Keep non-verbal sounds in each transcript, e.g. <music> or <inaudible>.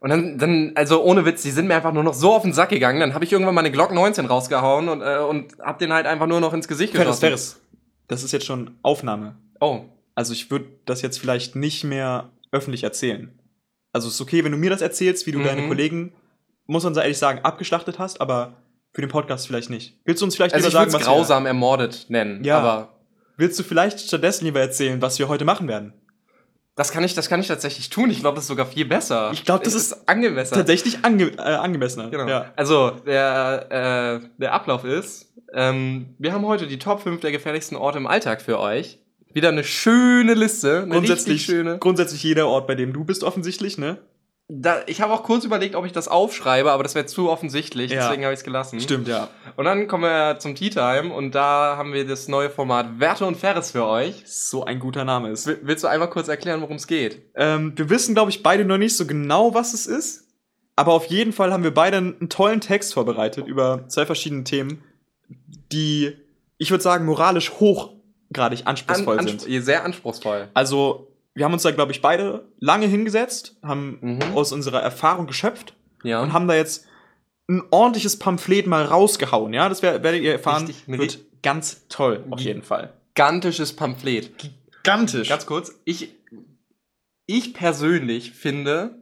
Und dann, dann, also ohne Witz, die sind mir einfach nur noch so auf den Sack gegangen. Dann habe ich irgendwann mal eine Glock 19 rausgehauen und, äh, und hab den halt einfach nur noch ins Gesicht Ferris, geschossen. Ferris. Das ist jetzt schon Aufnahme. Oh, Also ich würde das jetzt vielleicht nicht mehr öffentlich erzählen. Also es ist okay, wenn du mir das erzählst, wie du Mhm. deine Kollegen, muss man so ehrlich sagen, abgeschlachtet hast, aber für den Podcast vielleicht nicht. Willst du uns vielleicht also lieber ich sagen, was grausam ermordet nennen. Ja. Aber wir, willst du vielleicht stattdessen lieber erzählen, was wir heute machen werden? Das kann ich, das kann ich tatsächlich tun. Ich glaube, das ist sogar viel besser. Ich glaub, das Es ist angemesser. Tatsächlich ange äh, angemessener. Genau. Ja. Also, der, äh, der Ablauf ist, ähm, wir haben heute die Top 5 der gefährlichsten Orte im Alltag für euch. Wieder eine schöne Liste. Eine Grundsätzlich, schöne. grundsätzlich jeder Ort, bei dem du bist, offensichtlich, ne? Da, ich habe auch kurz überlegt, ob ich das aufschreibe, aber das wäre zu offensichtlich, Ja. deswegen habe ich es gelassen. Stimmt, ja. Und dann kommen wir zum Tea Time und da haben wir das neue Format Werte und Ferris für euch. So ein guter Name ist. Will- Willst du einmal kurz erklären, worum es geht? Ähm, wir wissen, glaube ich, beide noch nicht so genau, was es ist. Aber auf jeden Fall haben wir beide einen tollen Text vorbereitet über zwei verschiedene Themen, die, ich würde sagen, moralisch hochgradig anspruchsvoll An- sind. anspr- sehr anspruchsvoll. Also, wir haben uns da, glaube ich, beide lange hingesetzt, haben Mhm. aus unserer Erfahrung geschöpft Ja. und haben da jetzt ein ordentliches Pamphlet mal rausgehauen. Ja, das wer- werdet ihr erfahren. Richtig, wird ganz toll, auf jeden Fall. gigantisches Pamphlet. Gigantisch. Ganz kurz, ich, ich persönlich finde,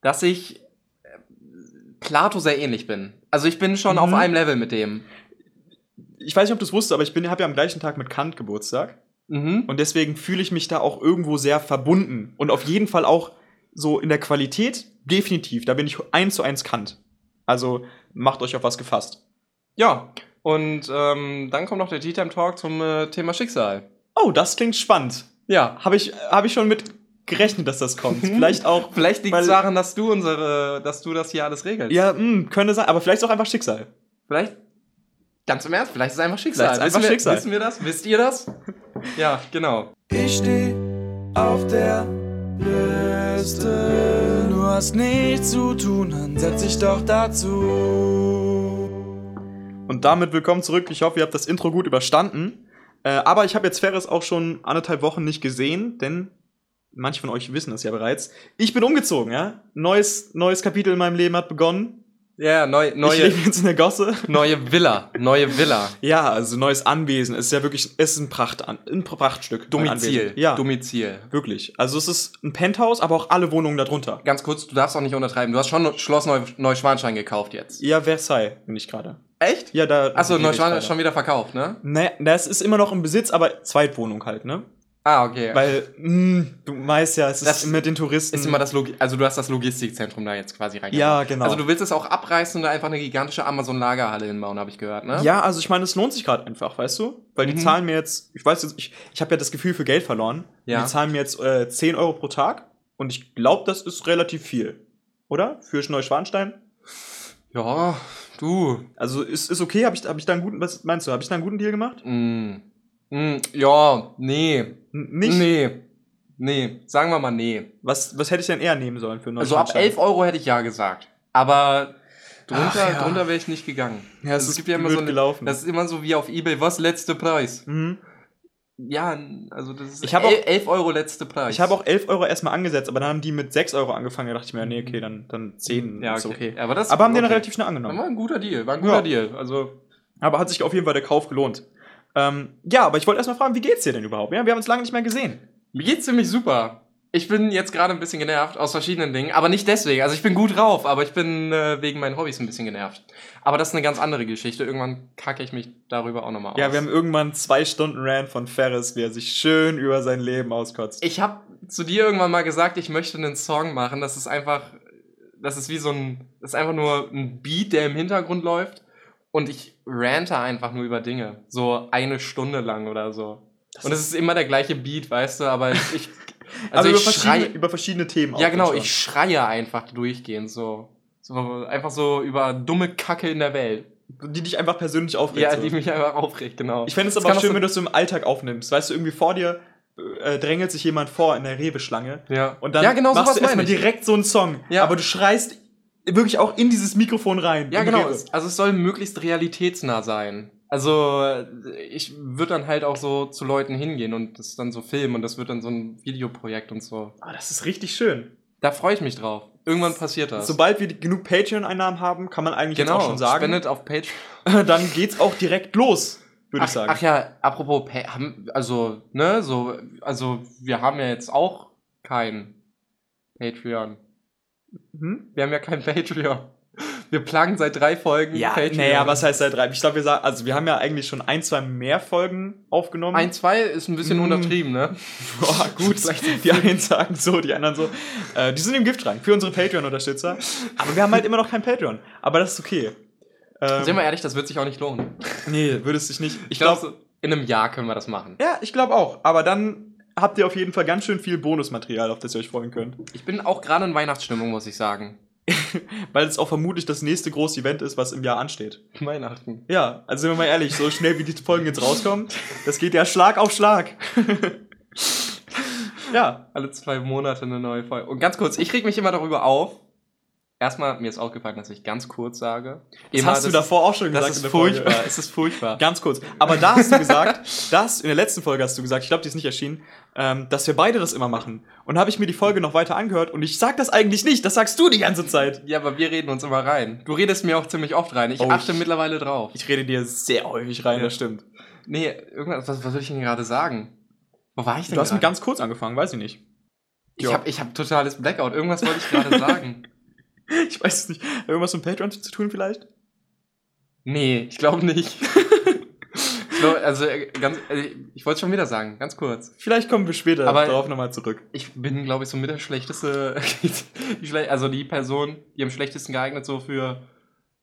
dass ich äh, Plato sehr ähnlich bin. Also ich bin schon Mhm. auf einem Level mit dem. ich weiß nicht, ob du es wusstest, aber ich habe ja am gleichen Tag mit Kant Geburtstag. Mhm. Und deswegen fühle ich mich da auch irgendwo sehr verbunden. Und auf jeden Fall auch so in der Qualität definitiv. Da bin ich eins zu eins Kant. Also macht euch auf was gefasst. Ja, und ähm, dann kommt noch der Tea Time Talk zum äh, Thema Schicksal. Oh, das klingt spannend. Ja. Habe ich, hab ich schon mit gerechnet, dass das kommt. Vielleicht auch. Vielleicht liegt es daran, dass du unsere, dass du das hier alles regelst. Ja, mh, könnte sein. Aber vielleicht auch einfach Schicksal. Vielleicht, ganz im Ernst, vielleicht ist es einfach Schicksal. Vielleicht ist es wissen einfach wir, Schicksal. Wissen wir das? Wisst ihr das? ja, genau. Ich steh auf der Liste. Du hast nichts zu tun, dann setz dich doch dazu. Und damit willkommen zurück. Ich hoffe, ihr habt das Intro gut überstanden. Äh, aber ich habe jetzt Ferris auch schon anderthalb Wochen nicht gesehen, denn manche von euch wissen es ja bereits. Ich bin umgezogen, ja. Neues, neues Kapitel in meinem Leben hat begonnen. Ja, neu, Ich neue, lebe jetzt in der Gosse. neue Villa. Neue Villa. Ja, also neues Anwesen. Es ist ja wirklich, ist ein, Pracht, ein Prachtstück. Domizil. Ja, Domizil. wirklich. Also es ist ein Penthouse, aber auch alle Wohnungen darunter. Ganz kurz, du darfst auch nicht untertreiben. Du hast schon Schloss Neu Neuschwanstein gekauft jetzt. Ja, Versailles bin ich gerade. Echt? Ja, da. Achso, ich Neuschwanstein ist schon wieder verkauft, ne? Naja, das ist immer noch im Besitz, aber Zweitwohnung halt, ne? Ah, okay. Weil, mh, du weißt ja, es ist Das mit den Touristen. ist immer das Logi also du hast das Logistikzentrum da jetzt quasi reingebaut. Ja, genau. Also du willst es auch abreißen und da einfach eine gigantische Amazon-Lagerhalle hinbauen, habe ich gehört, ne? Ja, also ich meine, es lohnt sich gerade einfach, weißt du? Weil die Mhm. zahlen mir jetzt, ich weiß jetzt, ich, ich habe ja das Gefühl für Geld verloren. Ja. Die zahlen mir jetzt äh, 10 Euro pro Tag und ich glaube, das ist relativ viel. Oder? Für Neuschwanstein? Ja, du. Also ist, ist okay, habe ich, hab ich da einen guten, was meinst du, habe ich da einen guten Deal gemacht? Mm. Mm, ja, nee. Nicht? Nee. Nee. Sagen wir mal nee. Was, was hätte ich denn eher nehmen sollen für Also ab Neuschwanstein? 11 Euro hätte ich ja gesagt. Aber drunter, Ach ja. drunter wäre ich nicht gegangen. Ja, es Also ist gibt ja immer so eine, gelaufen. Das ist immer so wie auf Ebay, was letzte Preis? Mhm. Ja, also das ist Ich auch- 11 Euro letzte Preis. Ich habe auch 11 Euro erstmal angesetzt, aber dann haben die mit 6 Euro angefangen. Da dachte ich mir, nee, okay, dann, dann 10 ja, ist okay. okay. Aber, das Aber haben die dann okay. relativ schnell War angenommen. ein guter Deal, war ein guter Ja. Deal. Also Aber hat sich auf jeden Fall der Kauf gelohnt. Ähm, ja, aber ich wollte erstmal fragen, wie geht's dir denn überhaupt? Ja, wir haben uns lange nicht mehr gesehen. Mir geht's ziemlich super. Ich bin jetzt gerade ein bisschen genervt aus verschiedenen Dingen, aber nicht deswegen. Also ich bin gut drauf, aber ich bin äh, wegen meinen Hobbys ein bisschen genervt. Aber das ist eine ganz andere Geschichte. Irgendwann kacke ich mich darüber auch nochmal aus. Ja, wir haben irgendwann zwei Stunden Rant von Ferris, wie er sich schön über sein Leben auskotzt. ich habe zu dir irgendwann mal gesagt, ich möchte einen Song machen. Das ist einfach, das ist wie so ein, das ist einfach nur ein Beat, der im Hintergrund läuft. Und ich rante einfach nur über Dinge. So eine Stunde lang oder so. und es ist immer der gleiche Beat, weißt du, aber ich, <laughs> also aber über ich verschiedene, schreie, über verschiedene Themen Ja, genau, ich schreie einfach durchgehend so. so. Einfach so über dumme Kacke in der Welt. Die dich einfach persönlich aufregt. Ja, so. die mich einfach aufregt, genau. ich fände es Das aber schön, wenn du es im Alltag aufnimmst. Weißt du, irgendwie vor dir äh, drängelt sich jemand vor in der Rebeschlange. ja. Und dann ja, genau machst du erstmal direkt so einen Song. Ja. Aber du schreist wirklich auch in dieses Mikrofon rein. Ja, genau. Es- Also es soll möglichst realitätsnah sein. Also ich würde dann halt auch so zu Leuten hingehen und das dann so filmen und das wird dann so ein Videoprojekt und so. Ah, das ist richtig schön. Da freue ich mich drauf. Irgendwann passiert das. Sobald wir genug Patreon-Einnahmen haben, kann man eigentlich genau, auch schon sagen, spendet auf Patreon. <laughs> dann geht's auch direkt los, würde ich sagen. ach ja, apropos, also, ne, so, also, wir haben ja jetzt auch kein Patreon. Hm? Wir haben ja kein Patreon. Wir plagen seit drei Folgen Ja, Patreon. naja, was heißt seit drei? Ich glaube, wir sagen, also wir haben ja eigentlich schon ein, zwei mehr Folgen aufgenommen. Ein, zwei ist ein bisschen Mm. untertrieben, ne? <laughs> Boah, <laughs> gut. die einen sagen so, die anderen so. Äh, die sind im Giftschrank für unsere Patreon-Unterstützer. Aber wir haben halt immer noch kein Patreon. Aber das ist okay. Ähm, Sind wir ehrlich, das wird sich auch nicht lohnen. nee, würde es sich nicht. Ich Ich glaube, glaube, in einem Jahr können wir das machen. ja, ich glaube auch. Aber dann habt ihr auf jeden Fall ganz schön viel Bonusmaterial, auf das ihr euch freuen könnt. Ich bin auch gerade in Weihnachtsstimmung, muss ich sagen. <laughs> Weil es auch vermutlich das nächste große Event ist, was im Jahr ansteht. Weihnachten. Ja, also sind wir mal ehrlich, so schnell wie die Folgen jetzt rauskommen, das geht ja Schlag auf Schlag. <laughs> ja, Alle zwei Monate eine neue Folge. Und ganz kurz, ich reg mich immer darüber auf. Erstmal, mir ist aufgefallen, dass ich ganz kurz sage. das Immer, hast du davor auch schon Das gesagt. ist der Folge. furchtbar. Es ist furchtbar. <laughs> Ganz kurz. Aber da hast du gesagt, das, in der letzten Folge hast du gesagt, ich glaube, die ist nicht erschienen, ähm, dass wir beide das immer machen. Und habe ich mir die Folge noch weiter angehört und ich sag das eigentlich nicht, das sagst du die ganze Zeit. Ja, aber wir reden uns immer rein. Du redest mir auch ziemlich oft rein. Ich Oh, achte ich- mittlerweile drauf. Ich rede dir sehr häufig rein, Ja. das stimmt. Nee, irgendwas, was, was will ich denn gerade sagen? Wo war ich denn Du hast mit ganz kurz angefangen, weiß ich nicht. Ich habe ich hab totales Blackout. Irgendwas wollte ich gerade <laughs> sagen. <laughs> Ich weiß es nicht. Irgendwas mit Patreon zu tun vielleicht? Nee, ich glaube nicht. <laughs> ich glaub, also, äh, ganz, äh, ich wollte schon wieder sagen, ganz kurz. Vielleicht kommen wir später Aber- darauf nochmal zurück. Ich bin, glaube ich, so mit der schlechteste, <laughs> die also die Person, die am schlechtesten geeignet so für,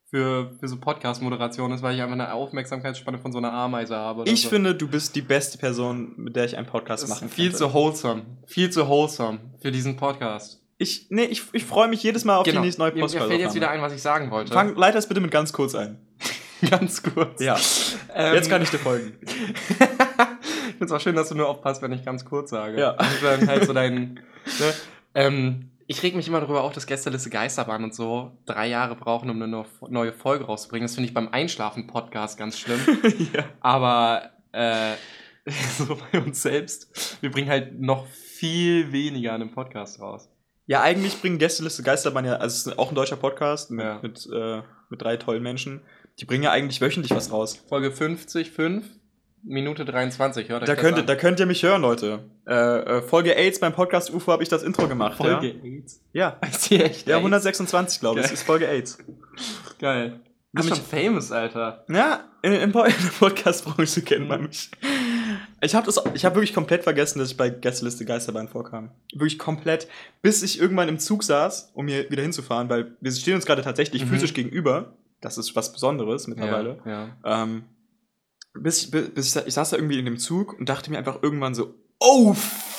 für, für so Podcast-Moderation ist, weil ich einfach eine Aufmerksamkeitsspanne von so einer Ameise habe. Ich so. finde, du bist die beste Person, mit der ich einen Podcast das machen ist viel zu wholesome. Viel zu wholesome für diesen Podcast. Ich, nee, ich, ich freue mich jedes Mal auf die nächste neue Mir, mir fällt jetzt wieder ein, was ich sagen wollte. Fang, leite das bitte mit ganz kurz ein. <laughs> ganz kurz. Ja. Ähm, Jetzt kann ich dir folgen. <laughs> ich finde es auch schön, dass du nur aufpasst, wenn ich ganz kurz sage. Ja. Dann halt so dein. <laughs> Ne? Ähm, ich reg mich immer darüber auf, dass Gästeliste Geisterbahn und so drei Jahre brauchen, um eine neue Folge rauszubringen. Das finde ich beim Einschlafen-Podcast ganz schlimm. ja. Aber äh, so bei uns selbst, wir bringen halt noch viel weniger an einem Podcast raus. Ja, eigentlich bringen Gästeliste Geisterbahn ja, also es ist auch ein deutscher Podcast mit, Ja. mit, äh, mit drei tollen Menschen. Die bringen ja eigentlich wöchentlich was raus. Folge 50, 5, Minute 23, hört euch Da könnt, ihr, an. da könnt ihr mich hören, Leute. Äh, äh, Folge AIDS beim Podcast UFO habe ich das Intro gemacht. Folge Ja, 8. ja. Ist die echt ja AIDS? 126, glaube ich. Das ist Folge AIDS. Geil. Du bist schon famous, Alter. Ja, in, in, in der Podcast-Branche kennt man mich. Ich habe hab wirklich komplett vergessen, dass ich bei Gästeliste Geisterbahn vorkam. Wirklich komplett. Bis ich irgendwann im Zug saß, um hier wieder hinzufahren, weil wir stehen uns gerade tatsächlich Mhm. physisch gegenüber. Das ist was Besonderes mittlerweile. Ja, ja. Ähm, bis ich, bis ich, ich saß da irgendwie in dem Zug und dachte mir einfach irgendwann so, oh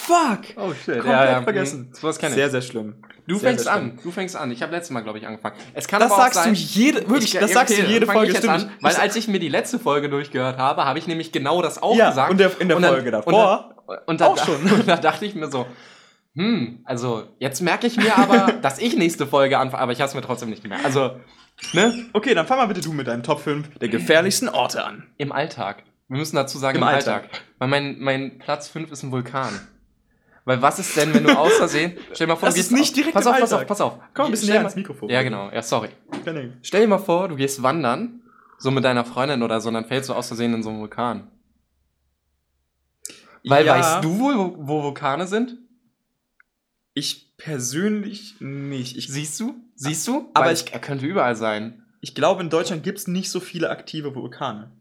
fuck! Oh shit, Komplett vergessen. So was kenn ich. Sehr, sehr schlimm. du sehr, fängst sehr an. Du fängst an. Ich habe letztes Mal, glaube ich, angefangen. Es kann Das aber auch sagst sein, du jede, wirklich, Ich- das ja, sagst okay, du jede Folge, ich jetzt stimmt. an, weil als ich mir die letzte Folge durchgehört habe, habe ich nämlich genau das auch ja, gesagt. und der, in der Und dann- Folge davor. Und da, und da, auch schon. <laughs> Und da dachte ich mir so, hm, also jetzt merke ich mir aber, <laughs> dass ich nächste Folge anfange, aber ich habe es mir trotzdem nicht gemerkt. Also, ne, Okay, dann fang mal bitte du mit deinen Top 5 der gefährlichsten Orte an. im Alltag. Wir müssen dazu sagen, Im im, Alltag. Alltag. Weil mein, mein Platz 5 ist ein Vulkan. Weil was ist denn, wenn du aus Versehen, <laughs> stell dir mal vor, Das du ist gehst nicht auf- direkt pass auf, pass auf, pass auf. Komm ein bisschen näher ans Mikrofon. Ja, genau, ja, sorry. Stell dir mal vor, du gehst wandern, so mit deiner Freundin oder so, und dann fällst du aus Versehen in so einen Vulkan. Weil Ja. weißt du wohl, wo, wo Vulkane sind? Ich persönlich nicht. Ich, Siehst du? Siehst du? Aber Weil ich- er könnte überall sein. ich glaube, in Deutschland gibt es nicht so viele aktive Vulkane.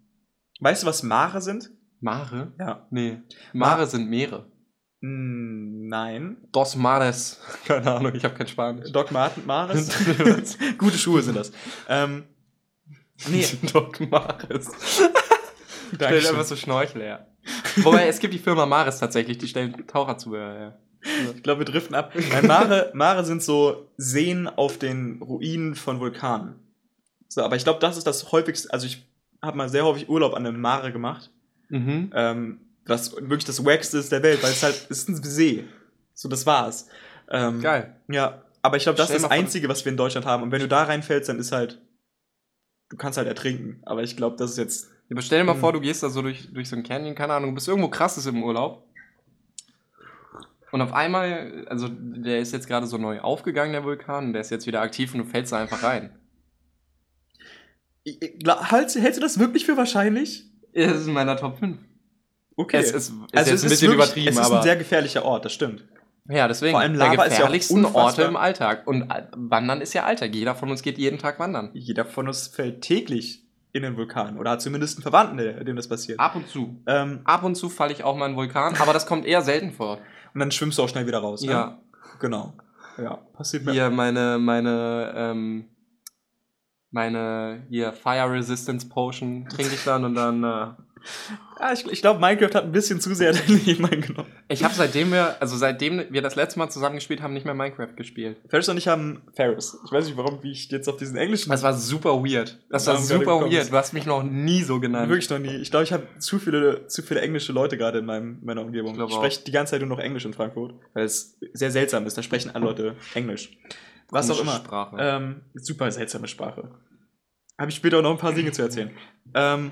Weißt du, was Mare sind? Mare? Ja. Nee. Mare sind Meere. Hm, Nein. Dos Mares. <laughs> Keine Ahnung, ich habe kein Spanisch. Doc Marten, Mares? <laughs> <laughs> Gute Schuhe sind das. Ähm, nee, Doc Mares. Stellt einfach so Schnorchel her. Wobei, es gibt die Firma Mares tatsächlich, die stellen Taucherzubehör her. ich glaube, wir driften ab. Nein, Mare, Mare sind so Seen auf den Ruinen von Vulkanen. So, aber ich glaube, das ist das häufigste. Also, ich habe mal sehr häufig Urlaub an einem Mare gemacht. Mhm. ähm, was wirklich das Wackste ist der Welt, weil es halt ist ein See. So, das war's. Ähm, Geil. Ja, aber ich glaube, das Stell ist das Einzige, was wir in Deutschland haben. Und wenn du da reinfällst, dann ist halt. Du kannst halt ertrinken. Aber ich glaube, das ist jetzt. Aber stell dir mal Hm. vor, du gehst da so durch, durch so einen Canyon, keine Ahnung, du bist irgendwo krasses im Urlaub. Und auf einmal, also der ist jetzt gerade so neu aufgegangen, der Vulkan, und der ist jetzt wieder aktiv und du fällst da einfach rein. Ich- ich- Halt, hältst du das wirklich für wahrscheinlich? Das ist in meiner Top 5. Okay. Es ist, ist also es ein ist bisschen wirklich, übertrieben, es ist aber. ein sehr gefährlicher Ort, das stimmt. ja, deswegen. vor allem der Lava ist ja gefährlichsten Orte im Alltag. Und äh, Wandern ist ja Alltag. Jeder von uns geht jeden Tag wandern. Jeder von uns fällt täglich in den Vulkan oder hat zumindest einen Verwandten, dem das passiert. Ab und zu. Ähm, Ab und zu falle ich auch mal in einen Vulkan, aber das kommt eher selten vor. und dann schwimmst du auch schnell wieder raus. Ne? Ja. Genau. Ja, passiert mir. Hier meine, meine, ähm, meine, hier, Fire Resistance Potion trinke ich dann und dann, äh, Ja, ich ich glaube, Minecraft hat ein bisschen zu sehr <laughs> dein Leben eingenommen. Ich habe seitdem wir, also seitdem wir das letzte Mal zusammen gespielt haben, nicht mehr Minecraft gespielt. Ferris und ich haben Ferris. Ich weiß nicht, warum, wie ich jetzt auf diesen englischen. Das war super weird. Das war super weird. ist. Du hast mich noch nie so genannt. Wirklich noch nie. Ich glaube, ich habe zu viele, zu viele englische Leute gerade in meinem, meiner Umgebung. Ich Ich, spreche die ganze Zeit nur noch Englisch in Frankfurt, weil es sehr seltsam ist. Da sprechen alle Leute Englisch. Was auch immer. Sprache. Ähm, super seltsame Sprache. Habe ich später auch noch ein paar Dinge zu erzählen. Ähm,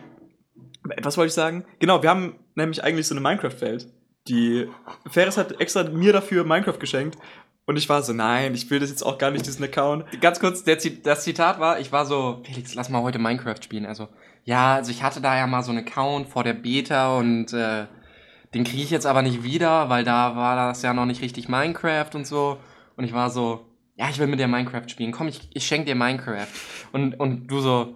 was wollte ich sagen? Genau, wir haben nämlich eigentlich so eine Minecraft-Welt. Die Ferris hat extra mir dafür Minecraft geschenkt. Und ich war so, nein, ich will das jetzt auch gar nicht, diesen Account. Ganz kurz, der, Zi- das Zitat war, ich war so, Felix, lass mal heute Minecraft spielen. Also, ja, also ich hatte da ja mal so einen Account vor der Beta und äh, den kriege ich jetzt aber nicht wieder, weil da war das ja noch nicht richtig Minecraft und so. Und ich war so, ja, ich will mit dir Minecraft spielen. Komm, ich, ich schenke dir Minecraft. Und, und du so,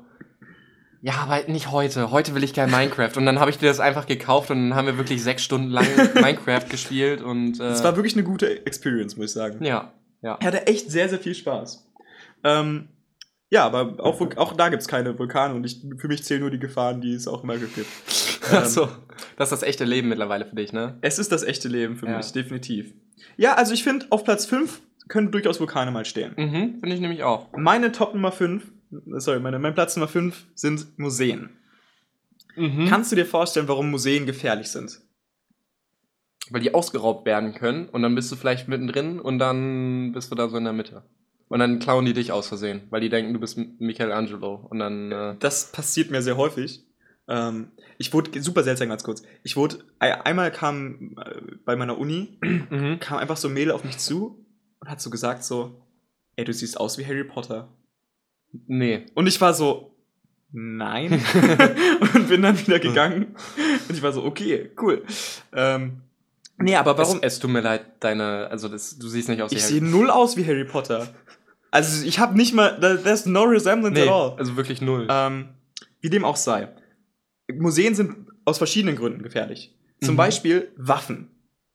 ja, aber nicht heute. Heute will ich kein Minecraft. Und dann habe ich dir das einfach gekauft und dann haben wir wirklich sechs Stunden lang <laughs> Minecraft gespielt und äh, Es war wirklich eine gute Experience, muss ich sagen. ja, ja. Ich hatte echt sehr, sehr viel Spaß. Ähm, ja, aber auch, auch da gibt es keine Vulkane und ich, für mich zählen nur die Gefahren, die es auch immer gibt. <laughs> Ähm, Achso, das ist das echte Leben mittlerweile für dich, ne? Es ist das echte Leben für Ja. mich, definitiv. Ja, also ich finde, auf Platz 5 können durchaus Vulkane mal stehen. Mhm, finde ich nämlich auch. Meine Top Nummer 5, sorry, meine, mein Platz Nummer 5 sind Museen. Mhm. Kannst du dir vorstellen, warum Museen gefährlich sind? Weil die ausgeraubt werden können und dann bist du vielleicht mittendrin und dann bist du da so in der Mitte. Und dann klauen die dich aus Versehen, weil die denken, du bist Michelangelo. Und dann, äh, Das passiert mir sehr häufig. Ähm, ich wurde, super seltsam ganz kurz, ich wurde, ei- einmal kam äh, bei meiner Uni, <clears throat> mhm. kam einfach so ein Mädel auf mich zu und hat so gesagt so, ey, du siehst aus wie Harry Potter. Nee. Und ich war so, nein. <laughs> und bin dann wieder gegangen. Und ich war so, okay, cool. Ähm, nee, aber warum? Es, es tut mir leid, deine, also das, du siehst nicht aus ich Harry- sehe null aus wie Harry Potter. Also ich habe nicht mal, there's no resemblance Nee, at all. also wirklich null. Ähm, wie dem auch sei. Museen sind aus verschiedenen Gründen gefährlich. Zum Mhm. Beispiel Waffen.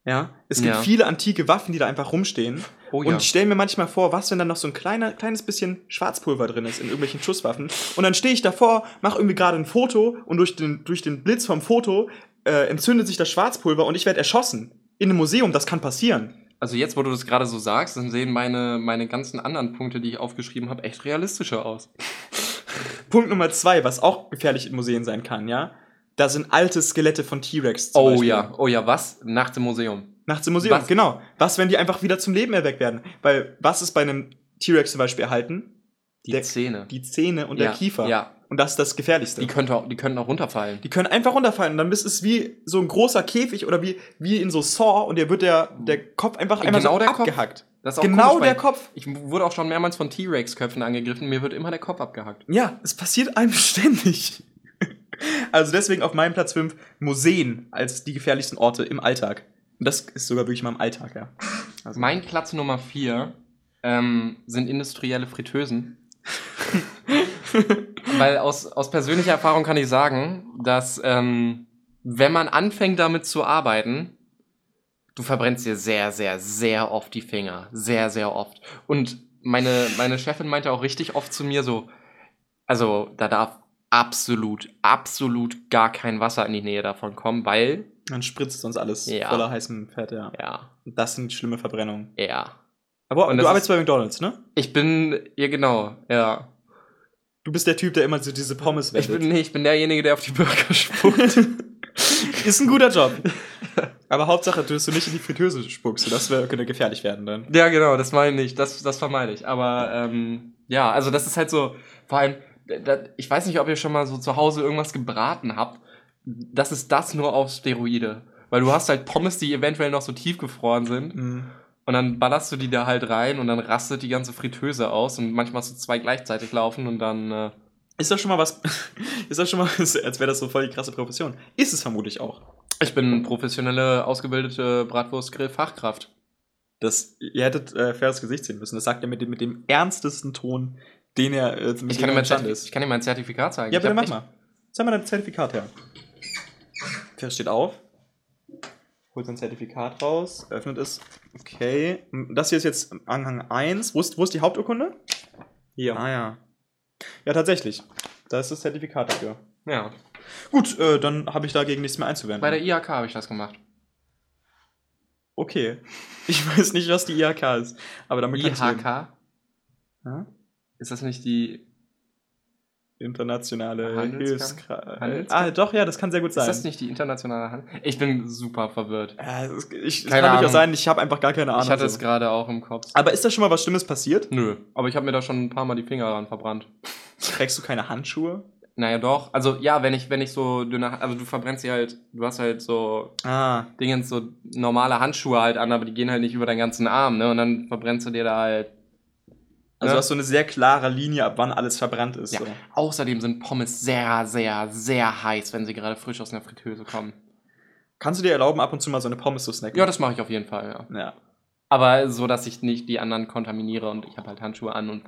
Ja, es gibt Ja. viele antike Waffen, die da einfach rumstehen. oh Und ich stelle mir manchmal vor, was, wenn dann noch so ein kleiner, kleines bisschen Schwarzpulver drin ist in irgendwelchen Schusswaffen. Und dann stehe ich davor, mache irgendwie gerade ein Foto und durch den, durch den Blitz vom Foto äh, entzündet sich das Schwarzpulver und ich werde erschossen. In einem Museum, das kann passieren. Also jetzt, wo du das gerade so sagst, dann sehen meine, meine ganzen anderen Punkte, die ich aufgeschrieben habe, echt realistischer aus. <laughs> Punkt Nummer zwei, was auch gefährlich in Museen sein kann, ja. Da sind alte Skelette von T-Rex. Oh Beispiel. ja, oh ja, was? Nachts im Museum. Nachts im Museum, Was? genau. Was, wenn die einfach wieder zum Leben erweckt werden? Weil, was ist bei einem T-Rex zum Beispiel erhalten? Die Der- Zähne. Die Zähne und ja, der Kiefer. Ja, Und das ist das Gefährlichste. die, könnte auch, die könnten auch runterfallen. Die können einfach runterfallen. Dann ist es wie so ein großer Käfig oder wie, wie in so Saw und der wird der, der Kopf einfach einmal Genau so der Kopf? abgehackt. Das ist auch Genau komisch, der Kopf. Ich wurde auch schon mehrmals von T-Rex-Köpfen angegriffen. Mir wird immer der Kopf abgehackt. Ja, es passiert einem <laughs> ständig. Also deswegen auf meinem Platz 5 Museen als die gefährlichsten Orte im Alltag. Und das ist sogar wirklich mal im Alltag, ja. Also, Mein Platz Nummer 4 ähm, sind industrielle Fritteusen. <laughs> Weil aus, aus persönlicher Erfahrung kann ich sagen, dass ähm, wenn man anfängt damit zu arbeiten, du verbrennst dir sehr, sehr, sehr oft die Finger. Sehr, sehr oft. Und meine, meine Chefin meinte auch richtig oft zu mir so, also da darf absolut, absolut gar kein Wasser in die Nähe davon kommen, weil, dann spritzt sonst alles Ja. voller heißem Fett, ja. ja, Und Das sind schlimme Verbrennungen. ja. Aber Und du arbeitest bei McDonalds, ne? Ich bin, ja genau, ja. Du bist der Typ, der immer so diese Pommes Ich bin, wettet. nee, ich bin derjenige, der auf die Burger spuckt. <laughs> Ist ein guter Job. Aber Hauptsache, dass du nicht in die Fritteuse spuckst. Das wär, könnte gefährlich werden dann. ja, genau, das meine ich, das, das vermeide ich. Aber ähm, ja, also das ist halt so, vor allem, ich weiß nicht, ob ihr schon mal so zu Hause irgendwas gebraten habt. Das ist das nur auf Steroide. Weil du hast halt Pommes, die eventuell noch so tiefgefroren sind. Mhm. Und dann ballerst du die da halt rein und dann rastet die ganze Fritteuse aus. Und manchmal hast du zwei gleichzeitig laufen und dann. Äh, Ist das schon mal was? <laughs> Ist das schon mal, <laughs> als wäre das so voll die krasse Profession? Ist es vermutlich auch. ich bin professionelle, ausgebildete Bratwurst-Grill-Fachkraft. Das, ihr hättet äh, faires Gesicht sehen müssen. Das sagt er mit dem, mit dem ernstesten Ton, den er äh, mit Ich kann, dir er mein imstande Zertif- ich kann dir mein Zertifikat zeigen. Ja, bitte mach mal. Zeig mal dein Zertifikat her. Ferris steht auf. Holt sein Zertifikat raus. Öffnet es. Okay. Das hier ist jetzt Anhang 1. Wo ist, wo ist die Haupturkunde? Hier. Ah ja. Ja, tatsächlich. Da ist das Zertifikat dafür. Ja. Gut, äh, dann habe ich dagegen nichts mehr einzuwenden. Bei der IHK habe ich das gemacht. okay. Ich <laughs> weiß nicht, was die IHK ist. Aber damit kann ich leben. IHK? Ja? Ist das nicht die. Internationale Handelskam- Hilfskra Handelskam- Ah, doch, ja, das kann sehr gut sein. Ist das nicht die internationale Hand? Ich bin super verwirrt. Ja, es, ich, es Keine kann Ahnung. durchaus sein, ich habe einfach gar keine Ahnung. Ich hatte es gerade auch im Kopf. Aber ist da schon mal was Schlimmes passiert? Nö, aber ich habe mir da schon ein paar Mal die Finger ran verbrannt. Trägst du keine Handschuhe? Naja, doch. Also ja, wenn ich, wenn ich so dünne, also du verbrennst sie halt, du hast halt so Ah, Dingens, so normale Handschuhe halt an, aber die gehen halt nicht über deinen ganzen Arm, ne? Und dann verbrennst du dir da halt. Also ne? hast du eine sehr klare Linie, ab wann alles verbrannt ist. Ja. So. Außerdem sind Pommes sehr, sehr, sehr heiß, wenn sie gerade frisch aus einer Fritteuse kommen. Kannst du dir erlauben, ab und zu mal so eine Pommes zu snacken? Ja, das mache ich auf jeden Fall, ja. ja. Aber so, dass ich nicht die anderen kontaminiere und ich habe halt Handschuhe an und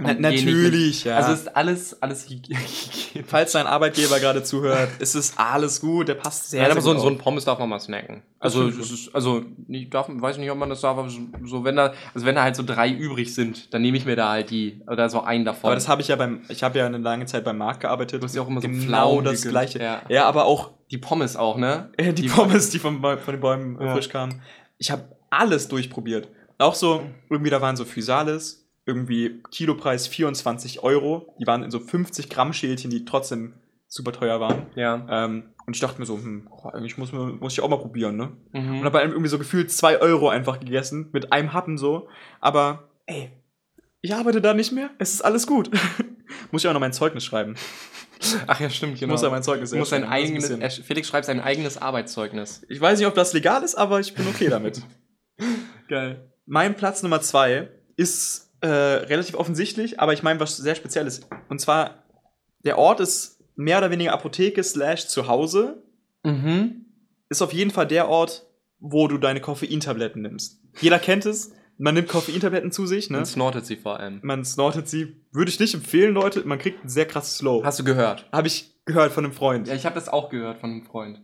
Na, natürlich, ja. Also ist alles, alles. <laughs> Falls dein Arbeitgeber gerade zuhört, ist es alles gut, der passt sehr, Ja, sehr aber so, gut so ein. Pommes darf man mal snacken. Das Also, ist, also ich darf, weiß nicht, ob man das darf, aber so, wenn da, also wenn da halt so drei übrig sind, dann nehme ich mir da halt die, oder so einen davon. Aber das habe ich ja beim, ich habe ja eine lange Zeit beim Markt gearbeitet. Du hast ja auch immer so genau das gleiche. Ja. Ja. aber auch die Pommes auch, ne? <laughs> die, Die- Pommes, die von, von den Bäumen Ja. frisch kamen. Ich habe alles durchprobiert. Auch so, irgendwie da waren so Physalis, irgendwie Kilopreis 24 Euro. Die waren in so 50 Gramm Schälchen, die trotzdem super teuer waren. Ja. Ähm, und ich dachte mir so, hm, eigentlich muss, man, muss ich auch mal probieren, ne? Mhm. Und habe irgendwie so gefühlt 2 Euro einfach gegessen, mit einem Happen so. Aber, ey, ich arbeite da nicht mehr, es ist alles gut. <laughs> muss ich auch noch mein Zeugnis schreiben. Ach ja, stimmt, Ich genau. muss ja mein Zeugnis ist ein eigenes, Felix schreibt sein eigenes Arbeitszeugnis. Ich weiß nicht, ob das legal ist, aber ich bin okay damit. <laughs> Geil. mein Platz Nummer zwei ist äh, relativ offensichtlich, aber ich meine was sehr Spezielles. Und zwar, der Ort ist mehr oder weniger Apotheke slash Zuhause. Mhm. Ist auf jeden Fall der Ort, wo du deine Koffeintabletten nimmst. Jeder kennt es. Man nimmt Koffeintabletten zu sich, ne? Und snortet sie vor allem. Man snortet sie. Würde ich nicht empfehlen, Leute. Man kriegt ein sehr krasses Slow. Hast du gehört? Habe ich gehört von einem Freund. Ja, ich habe das auch gehört von einem Freund.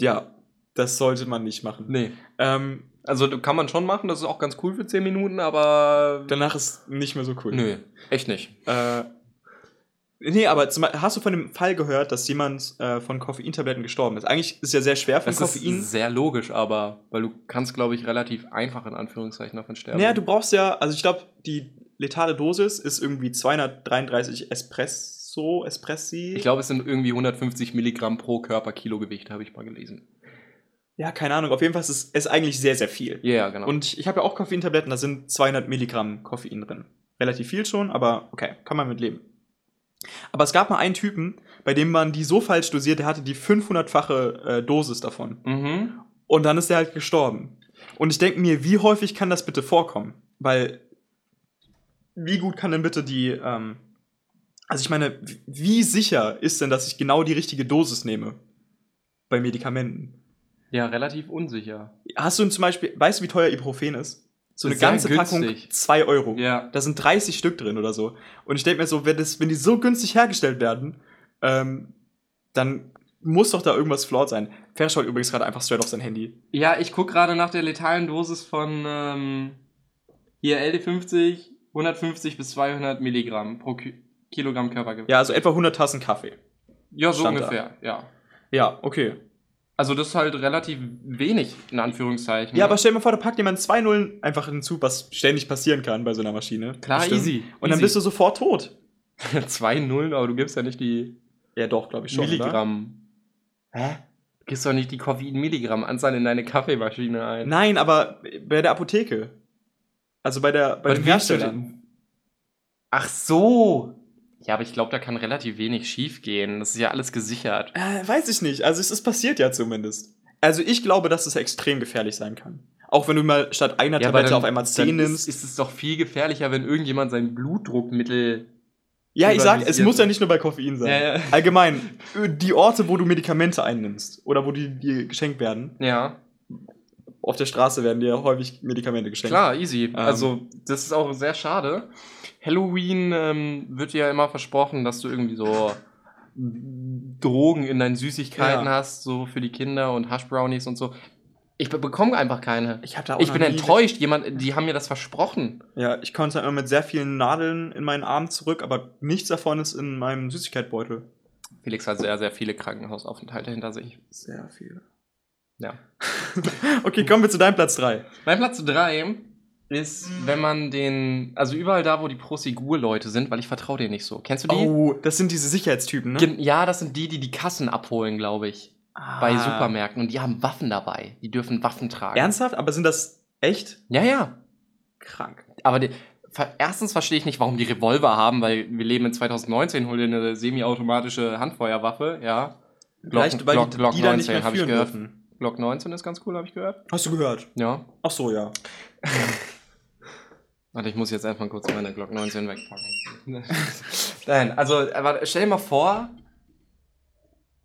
Ja, das sollte man nicht machen. Nee. Ähm, Also kann man schon machen, das ist auch ganz cool für 10 Minuten, aber. danach ist nicht mehr so cool. Nö, echt nicht. Äh, nee, aber zum, hast du von dem Fall gehört, dass jemand äh, von Koffeintabletten gestorben ist? Eigentlich ist ja sehr schwer von Das Koffein. ist sehr logisch, aber weil du kannst, glaube ich, relativ einfach in Anführungszeichen davon sterben. Naja, du brauchst ja, also ich glaube, die letale Dosis ist irgendwie 233 Espresso, Espressi. ich glaube, es sind irgendwie 150 Milligramm pro Körperkilogewicht, habe ich mal gelesen. Ja, keine Ahnung. Auf jeden Fall ist es ist eigentlich sehr, sehr viel. Ja, yeah, genau. Und ich, habe ja auch Koffeintabletten, da sind 200 Milligramm Koffein drin. Relativ viel schon, aber okay, kann man mit leben. Aber es gab mal einen Typen, bei dem man die so falsch dosiert, der hatte die 500-fache äh, Dosis davon. mhm. Und dann ist er halt gestorben. Und ich denke mir, wie häufig kann das bitte vorkommen? Weil, wie gut kann denn bitte die, ähm, also ich meine, wie sicher ist denn, dass ich genau die richtige Dosis nehme bei Medikamenten? Ja, relativ unsicher. Hast du zum Beispiel, weißt du, wie teuer Ibuprofen ist? So eine ganze Packung günstig. 2 Euro. Ja. Da sind 30 Stück drin oder so. Und ich denke mir so, wenn, das, wenn die so günstig hergestellt werden, ähm, dann muss doch da irgendwas flawed sein. Ferris schaut übrigens gerade einfach straight auf sein Handy. Ja, ich gucke gerade nach der letalen Dosis von ähm, hier LD50, 150 bis 200 Milligramm pro Ki Kilogramm Körpergewicht. Ja, also etwa 100 Tassen Kaffee. ja so stand da. ungefähr, ja. Ja, okay. Also das ist halt relativ wenig, in Anführungszeichen. Ja, aber stell dir mal vor, da packt jemand zwei Nullen einfach hinzu, was ständig passieren kann bei so einer Maschine. Klar, Bestimmt. easy. Und dann easy. bist du sofort tot. <laughs> Zwei Nullen, aber du gibst ja nicht die Ja, doch, glaube ich schon. Oder? Milligramm. Hä? Du gibst doch nicht die Koffein-Milligramm-Anzahl in deine Kaffeemaschine ein. Nein, aber bei der Apotheke. Also bei der bei Herstellern. denn? Ach so. Ja, aber ich glaube, da kann relativ wenig schief gehen. Das ist ja alles gesichert. Äh, weiß ich nicht. Also es ist passiert ja zumindest. Also ich glaube, dass es extrem gefährlich sein kann. Auch wenn du mal statt einer aber Tablette dann- auf einmal zehn nimmst. Ist, ist es doch viel gefährlicher, wenn irgendjemand sein Blutdruckmittel. ja, ich sag, es muss ja nicht nur bei Koffein sein. Ja, ja. <laughs> Allgemein, äh, die Orte, wo du Medikamente einnimmst oder wo die dir geschenkt werden, Ja, auf der Straße werden dir häufig Medikamente geschenkt. klar, easy. Also, das ist auch sehr schade. Halloween ähm, wird dir ja immer versprochen, dass du irgendwie so Drogen in deinen Süßigkeiten Ja. hast, so für die Kinder und Hash-Brownies und so. Ich be bekomme einfach keine. Ich hatte auch Ich bin enttäuscht. Jemand, die haben mir das versprochen. Ja, ich konnte immer mit sehr vielen Nadeln in meinen Arm zurück, aber nichts davon ist in meinem Süßigkeitbeutel. Felix hat sehr, sehr viele Krankenhausaufenthalte hinter sich. Sehr viel. Ja. <laughs> Okay, kommen wir zu deinem Platz 3. Mein Platz 3 ist, wenn man den, also überall da, wo die Prosegur-Leute sind, weil ich vertraue denen nicht so. Kennst du die? Oh, das sind diese Sicherheitstypen, ne? Gen- Ja, das sind die, die die Kassen abholen, glaube ich. Bei Ah. Supermärkten. Und die haben Waffen dabei. Die dürfen Waffen tragen. Ernsthaft? Aber sind das echt? Ja, ja. Krank. Aber die, erstens verstehe ich nicht, warum die Revolver haben, weil wir leben in 2019, hol dir eine semiautomatische Handfeuerwaffe, ja. Glock, Vielleicht, weil Glock, die, Glock die da nicht 19 mehr habe ich gehört. dürfen. Glock 19 ist ganz cool, habe ich gehört. Hast du gehört? Ja. Ach so, ja. <laughs> Warte, ich muss jetzt einfach kurz meine Glock 19 wegpacken. <laughs> Nein, also, aber stell dir mal vor,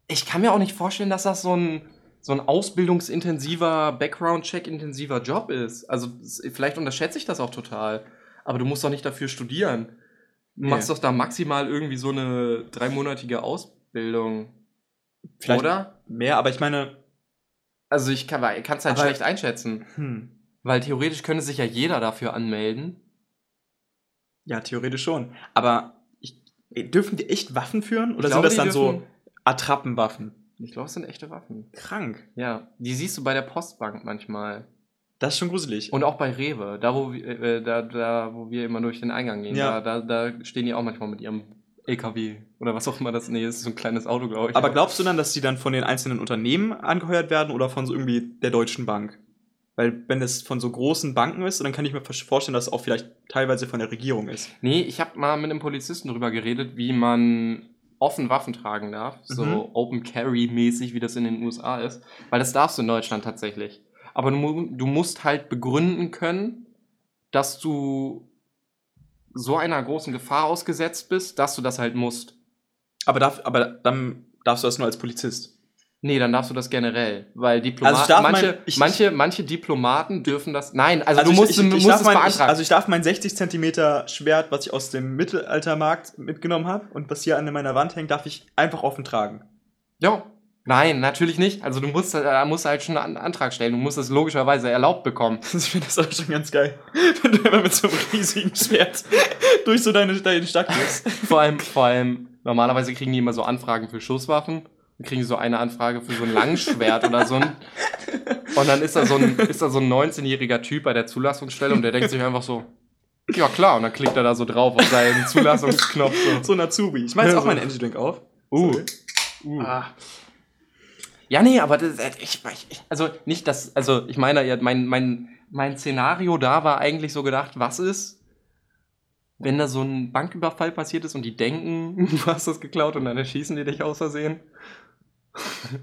ich kann mir auch nicht vorstellen, dass das so ein, so ein ausbildungsintensiver, Background-Check-intensiver Job ist. Also, vielleicht unterschätze ich das auch total. Aber du musst doch nicht dafür studieren. Du Nee. machst doch da maximal irgendwie so eine dreimonatige Ausbildung. Vielleicht Oder? mehr, aber ich meine, Also, ich kann es halt Aber- schlecht einschätzen. hm, Weil theoretisch könnte sich ja jeder dafür anmelden. ja, theoretisch schon. Aber ich, dürfen die echt Waffen führen? Oder Ich sind glaube, das dann so dürfen- Attrappenwaffen? Ich glaube, es sind echte Waffen. Krank. Ja, die siehst du bei der Postbank manchmal. Das ist schon gruselig. Und auch bei Rewe, da wo, wir, äh, da, da, wo wir immer durch den Eingang gehen. Ja. Da, da, da stehen die auch manchmal mit ihrem LKW oder was auch immer das. Nee, das ist so ein kleines Auto, glaube ich. aber glaubst du dann, dass die dann von den einzelnen Unternehmen angeheuert werden oder von so irgendwie der Deutschen Bank? Weil wenn es von so großen Banken ist, dann kann ich mir vorstellen, dass es auch vielleicht teilweise von der Regierung ist. Nee, ich habe mal mit einem Polizisten drüber geredet, wie man offen Waffen tragen darf. So Mhm. Open Carry-mäßig, wie das in den USA ist. Weil das darfst du in Deutschland tatsächlich. Aber du, du musst halt begründen können, dass du so einer großen Gefahr ausgesetzt bist, dass du das halt musst. Aber, darf, aber dann darfst du das nur als Polizist. Nee, dann darfst du das generell, weil Diplomaten, Also manche, mein- ich- manche, manche Diplomaten dürfen das. Nein, also, du ich- musst, ich, du ich, musst darf es mein, beantragen. also ich darf mein 60 Zentimeter Schwert, was ich aus dem Mittelaltermarkt mitgenommen habe und was hier an meiner Wand hängt, darf ich einfach offen tragen. ja. Nein, natürlich nicht. Also du musst, äh, musst halt schon einen Antrag stellen. Du musst es logischerweise erlaubt bekommen. <laughs> Ich finde das auch schon ganz geil, <laughs> wenn du immer mit so einem riesigen Schwert <laughs> durch so deine, deine Stadt gehst. Vor allem, vor allem, normalerweise kriegen die immer so Anfragen für Schusswaffen. Dann kriegen so eine Anfrage für so ein Langschwert oder so ein. Und dann ist da so ein, ist da so ein 19-jähriger Typ bei der Zulassungsstelle und der denkt sich einfach so, ja klar, und dann klickt er da so drauf auf seinen Zulassungsknopf. So. So ein Azubi. Ich mache jetzt auch so. meinen Energy Drink auf. Uh. Uh. Ah. Ja, nee, aber das, ich, ich, also nicht das, also ich meine, mein, mein, mein Szenario da war eigentlich so gedacht, was ist, wenn da so ein Banküberfall passiert ist und die denken, <laughs> du hast das geklaut und dann erschießen die dich aus Versehen?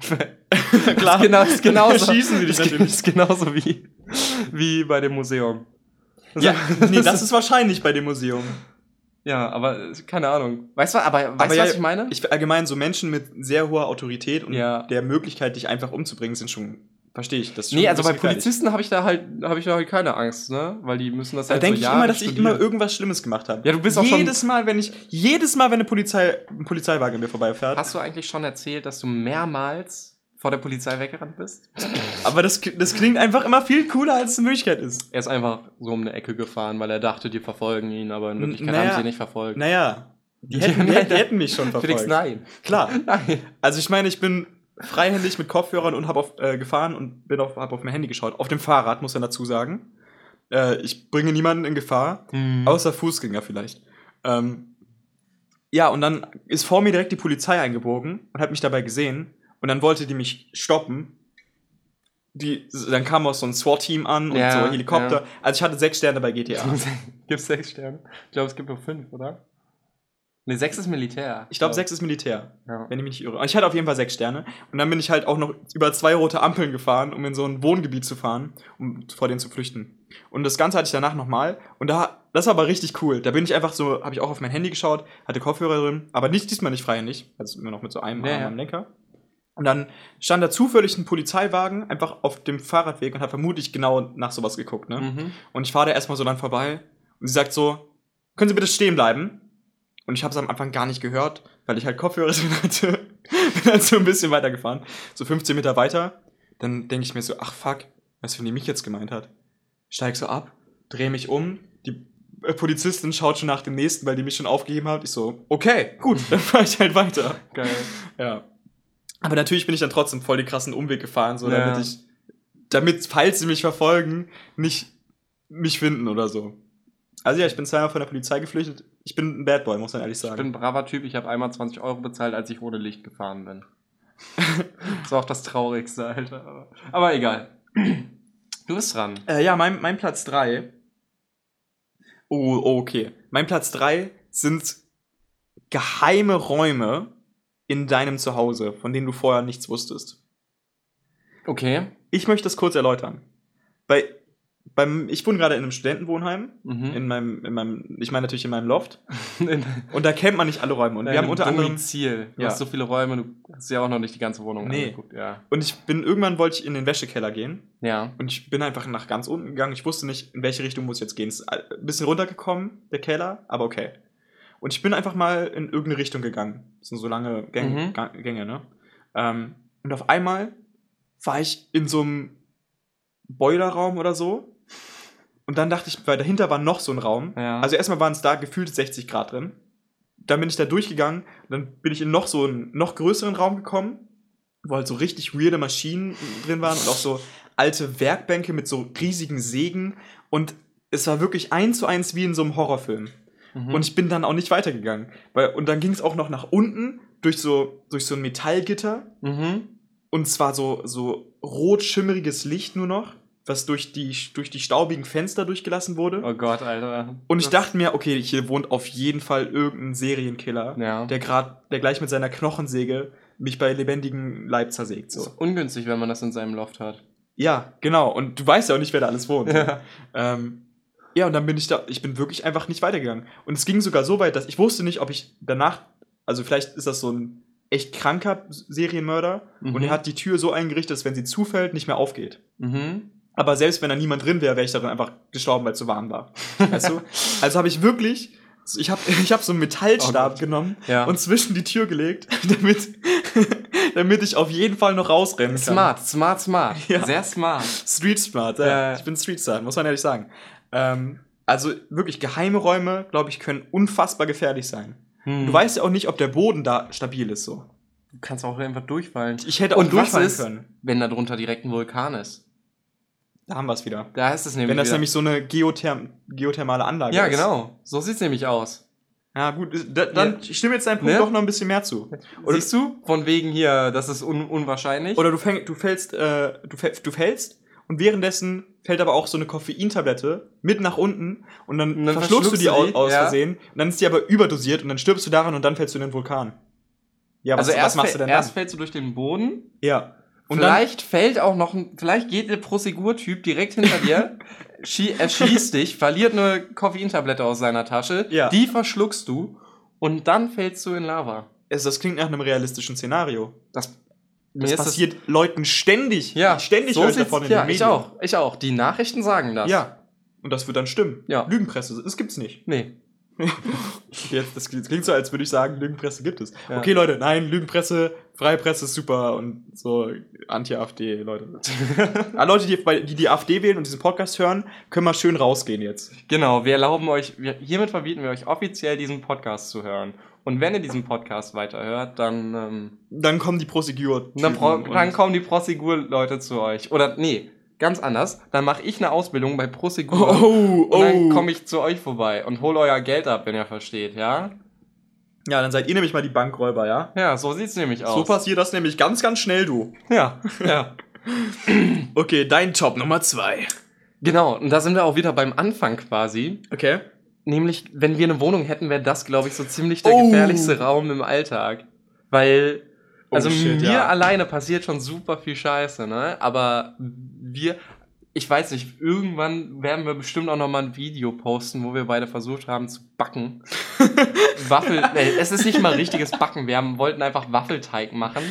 <laughs> Klar. Ist genau, ist genauso, Erschießen sie dich ist, natürlich. Ist genauso wie, wie bei dem Museum. Ja, <laughs> nee, das ist wahrscheinlich bei dem Museum. Ja, aber äh, keine Ahnung. Weißt du, aber weißt du, ja, was ich meine? Ich allgemein so Menschen mit sehr hoher Autorität und Ja. der Möglichkeit, dich einfach umzubringen, sind schon. Verstehe ich. Das schon Nee, also bei. Polizisten habe ich da halt, habe ich da halt keine Angst, ne? Weil die müssen das Da halt denke so ich Jahre immer, dass ich studieren. immer irgendwas Schlimmes gemacht habe. Ja, du bist auch schon- jedes Mal, wenn ich jedes Mal, wenn eine Polizei, ein Polizeiwagen mir vorbeifährt. Hast du eigentlich schon erzählt, dass du mehrmals vor der Polizei weggerannt bist? <laughs> Aber das, das klingt einfach immer viel cooler, als es in Wirklichkeit ist. Er ist einfach so um eine Ecke gefahren, weil er dachte, die verfolgen ihn, aber in Wirklichkeit naja. haben sie nicht verfolgt. Naja, die <laughs> hätten- die hätten mich schon verfolgt. Felix, nein. Klar. <laughs> Nein. Also ich meine, ich bin freihändig mit Kopfhörern und habe auf äh, gefahren und bin auf, hab auf mein Handy geschaut. Auf dem Fahrrad, muss man dazu sagen. Äh, ich bringe niemanden in Gefahr. Mhm. Außer Fußgänger vielleicht. Ähm, ja, und dann ist vor mir direkt die Polizei eingebogen und hat mich dabei gesehen. Und dann wollte die mich stoppen. Die, dann kam auch so ein SWAT-Team an und Ja, so Helikopter. ja. Also ich hatte sechs Sterne bei GTA. <laughs> Gibt es sechs Sterne? Ich glaube, es gibt nur fünf, oder? Ne, sechs ist Militär. Ich glaube, sechs ist Militär, Ja. wenn ich mich nicht irre. Ich hatte auf jeden Fall sechs Sterne. Und dann bin ich halt auch noch über zwei rote Ampeln gefahren, um in so ein Wohngebiet zu fahren, um vor denen zu flüchten. Und das Ganze hatte ich danach nochmal. Und da, das war aber richtig cool. Da bin ich einfach so, habe ich auch auf mein Handy geschaut, hatte Kopfhörer drin, aber nicht diesmal nicht freihändig, also immer noch mit so einem Ja, Arm ja. am Lenker. Und dann stand da zufällig ein Polizeiwagen einfach auf dem Fahrradweg und hat vermutlich genau nach sowas geguckt, ne? Mhm. Und ich fahre da erstmal so dann vorbei und sie sagt so, können Sie bitte stehen bleiben? Und ich habe es am Anfang gar nicht gehört, weil ich halt Kopfhörer <laughs> drin hatte. Bin halt so ein bisschen weitergefahren, so 15 Meter weiter. Dann denke ich mir so, ach fuck, weißt du, wenn die mich jetzt gemeint hat? Steig so ab, drehe mich um, die äh, Polizistin schaut schon nach dem nächsten, weil die mich schon aufgegeben hat. Ich so, okay, gut, dann fahre ich halt weiter. Geil. Ja. Aber natürlich bin ich dann trotzdem voll den krassen Umweg gefahren, so Ja. damit ich, damit, falls sie mich verfolgen, nicht mich finden oder so. Also ja, ich bin zweimal von der Polizei geflüchtet. Ich bin ein Bad Boy, muss man ehrlich Ich bin sagen. ein braver Typ. Ich habe einmal 20 Euro bezahlt, als ich ohne Licht gefahren bin. <laughs> das war auch das Traurigste, Alter. Aber, egal. Du bist dran. Äh, ja, mein, mein Platz 3. Oh, oh, okay. Mein Platz 3 sind geheime Räume in deinem Zuhause, von denen du vorher nichts wusstest. Okay. Ich möchte das kurz erläutern. Bei, beim, ich wohne gerade in einem Studentenwohnheim. Mhm. In meinem, in meinem, ich meine natürlich in meinem Loft. <laughs> Und da kennt man nicht alle Räume. Und wir haben unter anderem. Ziel. Du Ja. hast so viele Räume, du hast ja auch noch nicht die ganze Wohnung Nee. angeguckt. Ja. Und ich bin irgendwann wollte ich in den Wäschekeller gehen. Ja. Und ich bin einfach nach ganz unten gegangen. Ich wusste nicht, in welche Richtung muss ich jetzt gehen. Es ist ein bisschen runtergekommen, der Keller, aber okay. Und ich bin einfach mal in irgendeine Richtung gegangen. Das sind so lange Gänge, Mhm. Gänge ne? Ähm, und auf einmal war ich in so einem Boilerraum oder so. Und dann dachte ich, weil dahinter war noch so ein Raum. Ja. Also erstmal waren es da gefühlt 60 Grad drin. Dann bin ich da durchgegangen. Dann bin ich in noch so einen noch größeren Raum gekommen, wo halt so richtig weirde Maschinen drin waren und auch so alte Werkbänke mit so riesigen Sägen. Und es war wirklich eins zu eins wie in so einem Horrorfilm. Mhm. Und ich bin dann auch nicht weitergegangen. Weil, und dann ging es auch noch nach unten durch so, durch so ein Metallgitter. Mhm. Und zwar so, so rot schimmeriges Licht nur noch, was durch die, durch die staubigen Fenster durchgelassen wurde. Oh Gott, Alter. Und ich Das- dachte mir, okay, hier wohnt auf jeden Fall irgendein Serienkiller, Ja. der gerade, der gleich mit seiner Knochensäge mich bei lebendigem Leib zersägt. Das So. ist ungünstig, wenn man das in seinem Loft hat. Ja, genau. Und du weißt ja auch nicht, wer da alles wohnt. Ja. Ähm, ja, und dann bin ich da, ich bin wirklich einfach nicht weitergegangen. Und es ging sogar so weit, dass ich wusste nicht, ob ich danach, also vielleicht ist das so ein echt kranker Serienmörder Mhm. und er hat die Tür so eingerichtet, dass wenn sie zufällt, nicht mehr aufgeht. Mhm. Aber selbst wenn da niemand drin wäre, wäre ich darin einfach gestorben, weil es zu warm war. Weißt du? <laughs> Also habe ich wirklich, ich habe ich hab so einen Metallstab Oh genommen Ja. und zwischen die Tür gelegt, <laughs> damit, damit ich auf jeden Fall noch rausrennen kann. Smart, smart, smart. Ja. Sehr smart. Street Smart, ja. Ich bin Street Smart, muss man ehrlich sagen. Ähm, also wirklich geheime Räume, glaube ich, können unfassbar gefährlich sein. Hm. Du weißt ja auch nicht, ob der Boden da stabil ist so. du kannst auch einfach durchfallen. Ich hätte auch Und was durchfallen ist, können. wenn da drunter direkt ein Vulkan ist? Da haben wir es wieder. Da ist es nämlich. Wenn das wieder. nämlich so eine Geotherm geothermale Anlage Ja, ist. genau. So sieht's nämlich aus. Ja, gut, da, dann ich stimme jetzt deinem Punkt Ne? doch noch ein bisschen mehr zu. Oder, Siehst du? Von wegen hier, das ist un unwahrscheinlich. oder du, fäng, du fällst, äh, du, fäll, du fällst und währenddessen fällt aber auch so eine Koffeintablette mit nach unten und dann, Und dann verschluckst du die verschluckst aus, du die, aus ja. Versehen und dann ist die aber überdosiert und dann stirbst du daran und dann fällst du in den Vulkan. Ja, was, also erst, was machst du denn erst dann? fällst du durch den Boden. Ja. Und dann, vielleicht fällt auch noch ein, vielleicht geht der Prosegur-Typ direkt hinter dir, <laughs> schie erschießt dich, verliert eine Koffeintablette aus seiner Tasche, Ja. die verschluckst du und dann fällst du in Lava. es, das klingt nach einem realistischen Szenario. Das, Das passiert Leuten ständig. ja, ständig so höre ich davon in ja, den ich Medien. auch, ich auch. Die Nachrichten sagen das. Ja. Und das wird dann stimmen. Ja. Lügenpresse, das gibt's nicht. Nee. <laughs> Jetzt, das klingt so, als würde ich sagen, Lügenpresse gibt es. Ja. Okay, Leute, nein, Lügenpresse, freie Presse ist super und so Anti-AfD, Leute. <laughs> ah, Leute, die, die die AfD wählen und diesen Podcast hören, können mal schön rausgehen jetzt. Genau, wir erlauben euch, wir, hiermit verbieten wir euch offiziell diesen Podcast zu hören. Und wenn ihr diesen Podcast weiterhört, dann, ähm, Dann kommen die Prosegur. dann, pro, dann kommen die Prosegur-Leute zu euch. Oder nee, ganz anders. Dann mache ich eine Ausbildung bei Prosegur. Oh, Und dann oh. komme ich zu euch vorbei und hole euer Geld ab, wenn ihr versteht, ja? Ja, dann seid ihr nämlich mal die Bankräuber, ja? Ja, so sieht's nämlich aus. So passiert das nämlich ganz, ganz schnell, du. Ja, ja. <clears throat> Okay, dein Top Nummer zwei. Genau, und da sind wir auch wieder beim Anfang quasi. Okay. nämlich, wenn wir eine Wohnung hätten, wäre das, glaube ich, so ziemlich der Oh. gefährlichste Raum im Alltag. Weil, Oh, also shit, mir ja. alleine passiert schon super viel Scheiße, ne? Aber wir, ich weiß nicht, irgendwann werden wir bestimmt auch noch mal ein Video posten, wo wir beide versucht haben zu backen. <laughs> Waffel, nee, es ist nicht mal richtiges Backen. Wir haben, wollten einfach Waffelteig machen.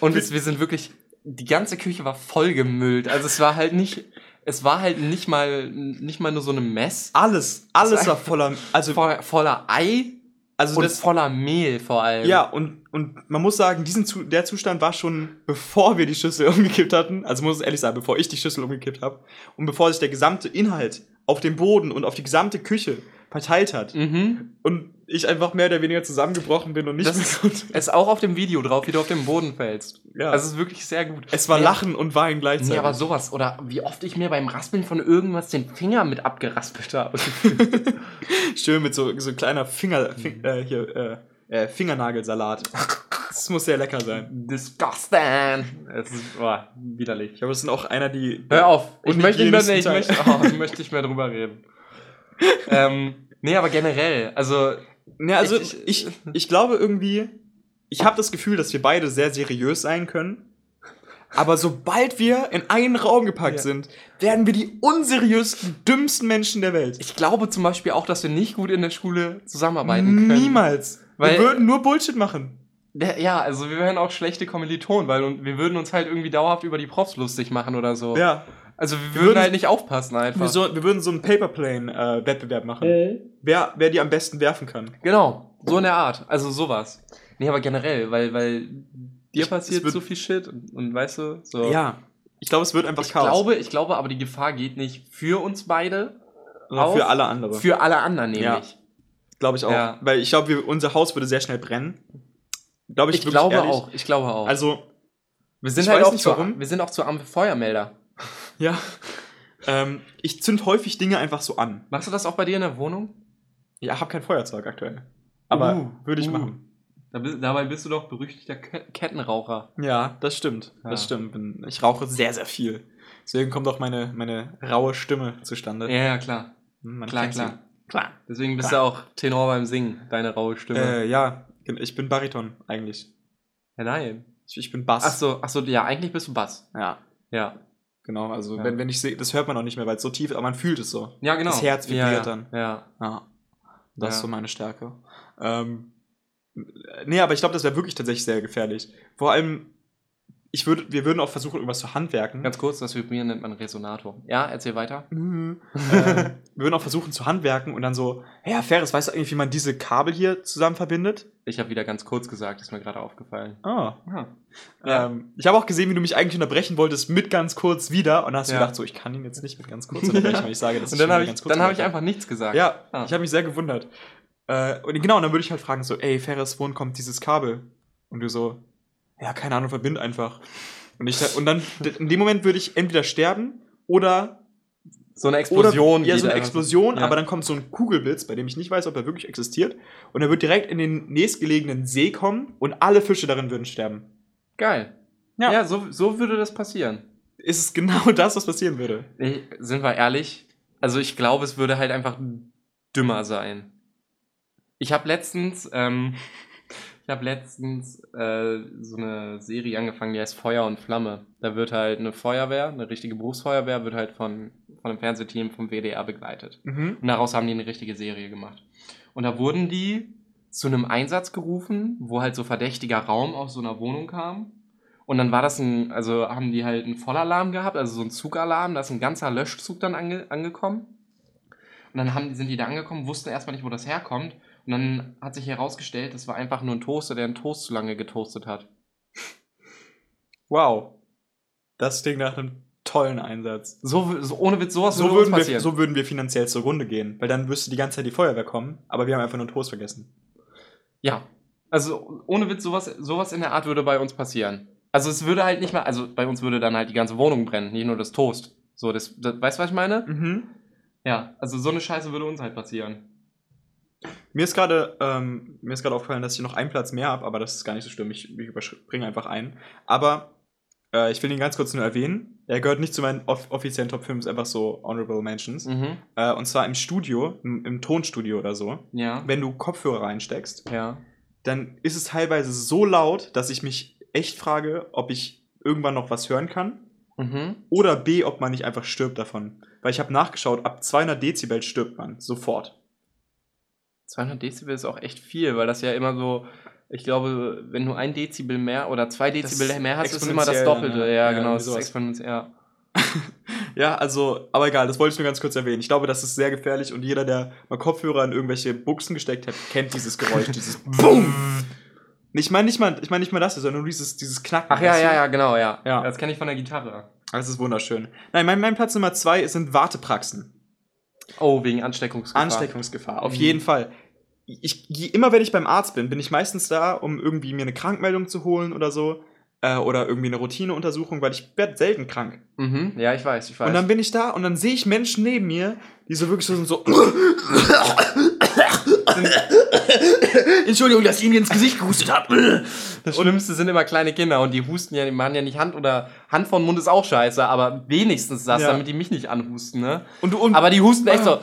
Und es, wir sind wirklich, die ganze Küche war vollgemüllt. Also es war halt nicht, es war halt nicht mal, nicht mal nur so eine Mess. Alles, alles war voller, also, Voller, voller Ei also und das, voller Mehl vor allem. ja, und, und man muss sagen, diesen Zu der Zustand war schon, bevor wir die Schüssel <laughs> umgekippt hatten, also muss ich ehrlich sagen, bevor ich die Schüssel umgekippt habe und bevor sich der gesamte Inhalt auf dem Boden und auf die gesamte Küche verteilt hat Mhm. und ich einfach mehr oder weniger zusammengebrochen bin und nicht Das mehr ist, konnte. ist <laughs> auch auf dem Video drauf, wie du auf dem Boden fällst. Ja. Es ist wirklich sehr gut. Es war Nee, Lachen und Weinen gleichzeitig. Nee, aber sowas. Oder wie oft ich mir beim Raspeln von irgendwas den Finger mit abgeraspelt habe. <laughs> Schön mit so, so kleiner Finger, Fing, äh, hier, äh, äh, Fingernagelsalat. Das muss sehr lecker sein. Disgusting. Es ist boah, widerlich. Ich glaube, das sind auch einer, die. Hör auf. Ich möchte nicht mehr, ich möchte, oh, ich möchte nicht mehr drüber reden. <laughs> ähm, nee, aber generell, also Ja, also Ich- ich, ich- glaube irgendwie, ich habe das Gefühl, dass wir beide sehr seriös sein können. Aber sobald wir in einen Raum gepackt Ja. sind, werden wir die unseriösten, dümmsten Menschen der Welt. ich glaube zum Beispiel auch, dass wir nicht gut in der Schule zusammenarbeiten können. Niemals. Weil- wir würden nur Bullshit machen. Ja, also wir wären auch schlechte Kommilitonen, weil wir würden uns halt irgendwie dauerhaft über die Profs lustig machen oder so. Ja. Also wir, Wir würden würden- halt nicht aufpassen einfach. Wir, so, wir würden so einen Paperplane-Wettbewerb machen. Wer, wer die am besten werfen kann. Genau, so in der Art. Also sowas. Nee, aber generell, weil, weil dir Ich- passiert so viel Shit und, und weißt du, so. Ja. Ich glaube, es wird einfach Ich Chaos. glaube, ich glaube aber, die Gefahr geht nicht für uns beide, Sondern auf, für alle anderen. für alle anderen Ja. nämlich. Glaube ich auch. Ja. Weil ich glaube, unser Haus würde sehr schnell brennen. Glaube ich, Ich, glaube ehrlich. auch, ich glaube auch. Also, wir sind ich halt weiß auch nicht zu, warum. wir sind auch zu arme Feuermelder. Ja. ähm, ich zünd häufig Dinge einfach so an. Machst du das auch bei dir in der Wohnung? Ja, habe kein Feuerzeug aktuell. Aber Uh, würde ich uh. machen. Dabei bist du doch berüchtigter Ke Kettenraucher. Ja, das stimmt. Ja. Das stimmt. Ich rauche sehr, sehr viel. Deswegen kommt auch meine, meine raue Stimme zustande. Ja, ja, klar. Hm, man Klar, sie. klar. Klar. Deswegen bist Klar. du auch Tenor beim Singen, deine raue Stimme. Äh, ja, ich bin Bariton eigentlich. ja, nein. Ich, ich bin Bass. Ach so, ach so, ja, eigentlich bist du Bass. Ja, Ja. Genau. Also, Ja. wenn, wenn ich sehe, das hört man auch nicht mehr, weil es so tief ist, aber man fühlt es so. Ja, genau. Das Herz ja, vibriert ja. dann. Ja. Ja. Das ist Ja. so meine Stärke. Ähm, nee, aber ich glaube, das wäre wirklich tatsächlich sehr gefährlich. Vor allem, ich würde, wir würden auch versuchen, irgendwas zu handwerken. Ganz kurz, das Vibrieren nennt man Resonator. Ja, erzähl weiter. Mhm. <laughs> ähm, wir würden auch versuchen zu handwerken und dann so, hey, ja, Ferris, weißt du eigentlich, wie man diese Kabel hier zusammen verbindet? Ich habe wieder ganz kurz gesagt, ist mir gerade aufgefallen. Ah. Ja. Ähm, ich habe auch gesehen, wie du mich eigentlich unterbrechen wolltest mit ganz kurz wieder und dann hast du Ja. gedacht, so, ich kann ihn jetzt nicht mit ganz kurz unterbrechen, <laughs> wenn ich sage, Und ich dann habe ich, ganz kurz dann hab ich einfach nichts gesagt. Ja, Ah. ich habe mich sehr gewundert. Äh, und genau, und dann würde ich halt fragen, so, ey, Ferris, wohin kommt dieses Kabel? Und du so, ja, keine Ahnung, verbind einfach. Und, ich, und dann, in dem Moment würde ich entweder sterben oder So eine Explosion. Oder, ja, so eine Explosion, Ja. aber dann kommt so ein Kugelblitz, bei dem ich nicht weiß, ob er wirklich existiert. Und er wird direkt in den nächstgelegenen See kommen und alle Fische darin würden sterben. Geil. Ja. Ja, so, so würde das passieren. Ist es genau <laughs> das, was passieren würde? Nee, sind wir ehrlich? Also ich glaube, es würde halt einfach dümmer sein. Ich habe letztens, ähm, ich habe letztens äh, so eine Serie angefangen, die heißt Feuer und Flamme. Da wird halt eine Feuerwehr, eine richtige Berufsfeuerwehr, wird halt von, von einem Fernsehteam vom WDR begleitet. Mhm. Und daraus haben die eine richtige Serie gemacht. Und da wurden die zu einem Einsatz gerufen, wo halt so verdächtiger Raum aus so einer Wohnung kam. Und dann war das ein, also haben die halt einen Vollalarm gehabt, also so ein Zugalarm, da ist ein ganzer Löschzug dann ange, angekommen. Und dann haben, sind die da angekommen, wussten erstmal nicht, wo das herkommt. Und dann hat sich herausgestellt, das war einfach nur ein Toaster, der einen Toast zu lange getoastet hat. Wow. Das klingt nach einem tollen Einsatz. So, so ohne Witz, sowas So würde würden, uns wir, passieren. so würden wir finanziell zur Runde gehen, weil dann müsste die ganze Zeit die Feuerwehr kommen, aber wir haben einfach nur einen Toast vergessen. Ja. Also ohne Witz, sowas, sowas in der Art würde bei uns passieren. Also es würde halt nicht mal, also bei uns würde dann halt die ganze Wohnung brennen, nicht nur das Toast. So, das, das weißt du, was ich meine? Mhm. Ja, also so eine Scheiße würde uns halt passieren. Mir ist gerade ähm, mir ist gerade aufgefallen, dass ich noch einen Platz mehr habe, aber das ist gar nicht so schlimm. Ich, ich überspringe einfach einen. Aber Äh, ich will ihn ganz kurz nur erwähnen. Er gehört nicht zu meinen off offiziellen Top 5, ist einfach so Honorable Mentions. Mhm. Äh, und zwar im Studio, im, im Tonstudio oder so. Ja. Wenn du Kopfhörer reinsteckst, Ja. dann ist es teilweise so laut, dass ich mich echt frage, ob ich irgendwann noch was hören kann. Mhm. Oder B, ob man nicht einfach stirbt davon. Weil ich habe nachgeschaut, ab 200 Dezibel stirbt man sofort. 200 Dezibel ist auch echt viel, weil das ja immer so, ich glaube, wenn du ein Dezibel mehr oder zwei Dezibel Das mehr hast, ist immer das Doppelte. ne? Ja, Ja, genau, das ist exponentiell. Ja. <laughs> Ja, also, aber egal, das wollte ich nur ganz kurz erwähnen. Ich glaube, das ist sehr gefährlich und jeder, der mal Kopfhörer in irgendwelche Buchsen gesteckt hat, kennt dieses Geräusch, <laughs> dieses BOOM! Ich meine nicht mal, ich meine nicht mal das, sondern nur dieses, dieses Knacken. Ach ja, ja, ja, genau, ja. Ja. Das kenne ich von der Gitarre. Das ist wunderschön. Nein, mein, mein Platz Nummer zwei sind Wartepraxen. Oh, wegen Ansteckungsgefahr. Ansteckungsgefahr, auf Mhm. jeden Fall. Ich, ich, immer wenn ich beim Arzt bin, bin ich meistens da, um irgendwie mir eine Krankmeldung zu holen oder so. Äh, oder irgendwie eine Routineuntersuchung, weil ich werde selten krank. Mhm. Ja, ich weiß, ich weiß. Und dann bin ich da und dann sehe ich Menschen neben mir, die so wirklich so sind so. <laughs> Entschuldigung, dass ich Ihnen ins Gesicht gehustet habe. das Schlimmste sind immer kleine Kinder und die husten ja, die machen ja nicht Hand oder Hand von Mund ist auch scheiße, aber wenigstens das, Ja. damit die mich nicht anhusten, ne? Und du und, Aber die husten echt so.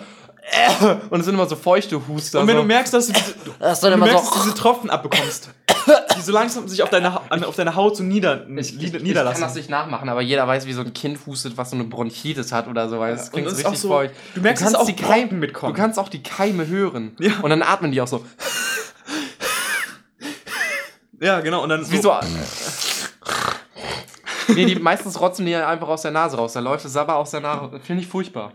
Äh, <laughs> Und es sind immer so feuchte Huster. und wenn so. du merkst, dass du diese, <laughs> das du merkst, so. dass du diese Tropfen abbekommst, <laughs> die so langsam sich auf deine, Ha- auf deine Haut so nieder, Ich, ich, nieder, ich kann niederlassen. das nicht nachmachen, aber jeder weiß, wie so ein Kind hustet, was so eine Bronchitis hat oder so, weil das und klingt das so ist auch richtig so- feucht. du merkst, kannst dass auch die Keime mitkommen. Du kannst auch die Keime hören. Ja. Und dann atmen die auch so. ja, genau. Und dann Wie so. Nee, die meistens rotzen die ja einfach aus der Nase raus. Da läuft es aber aus der Nase. Finde ich furchtbar.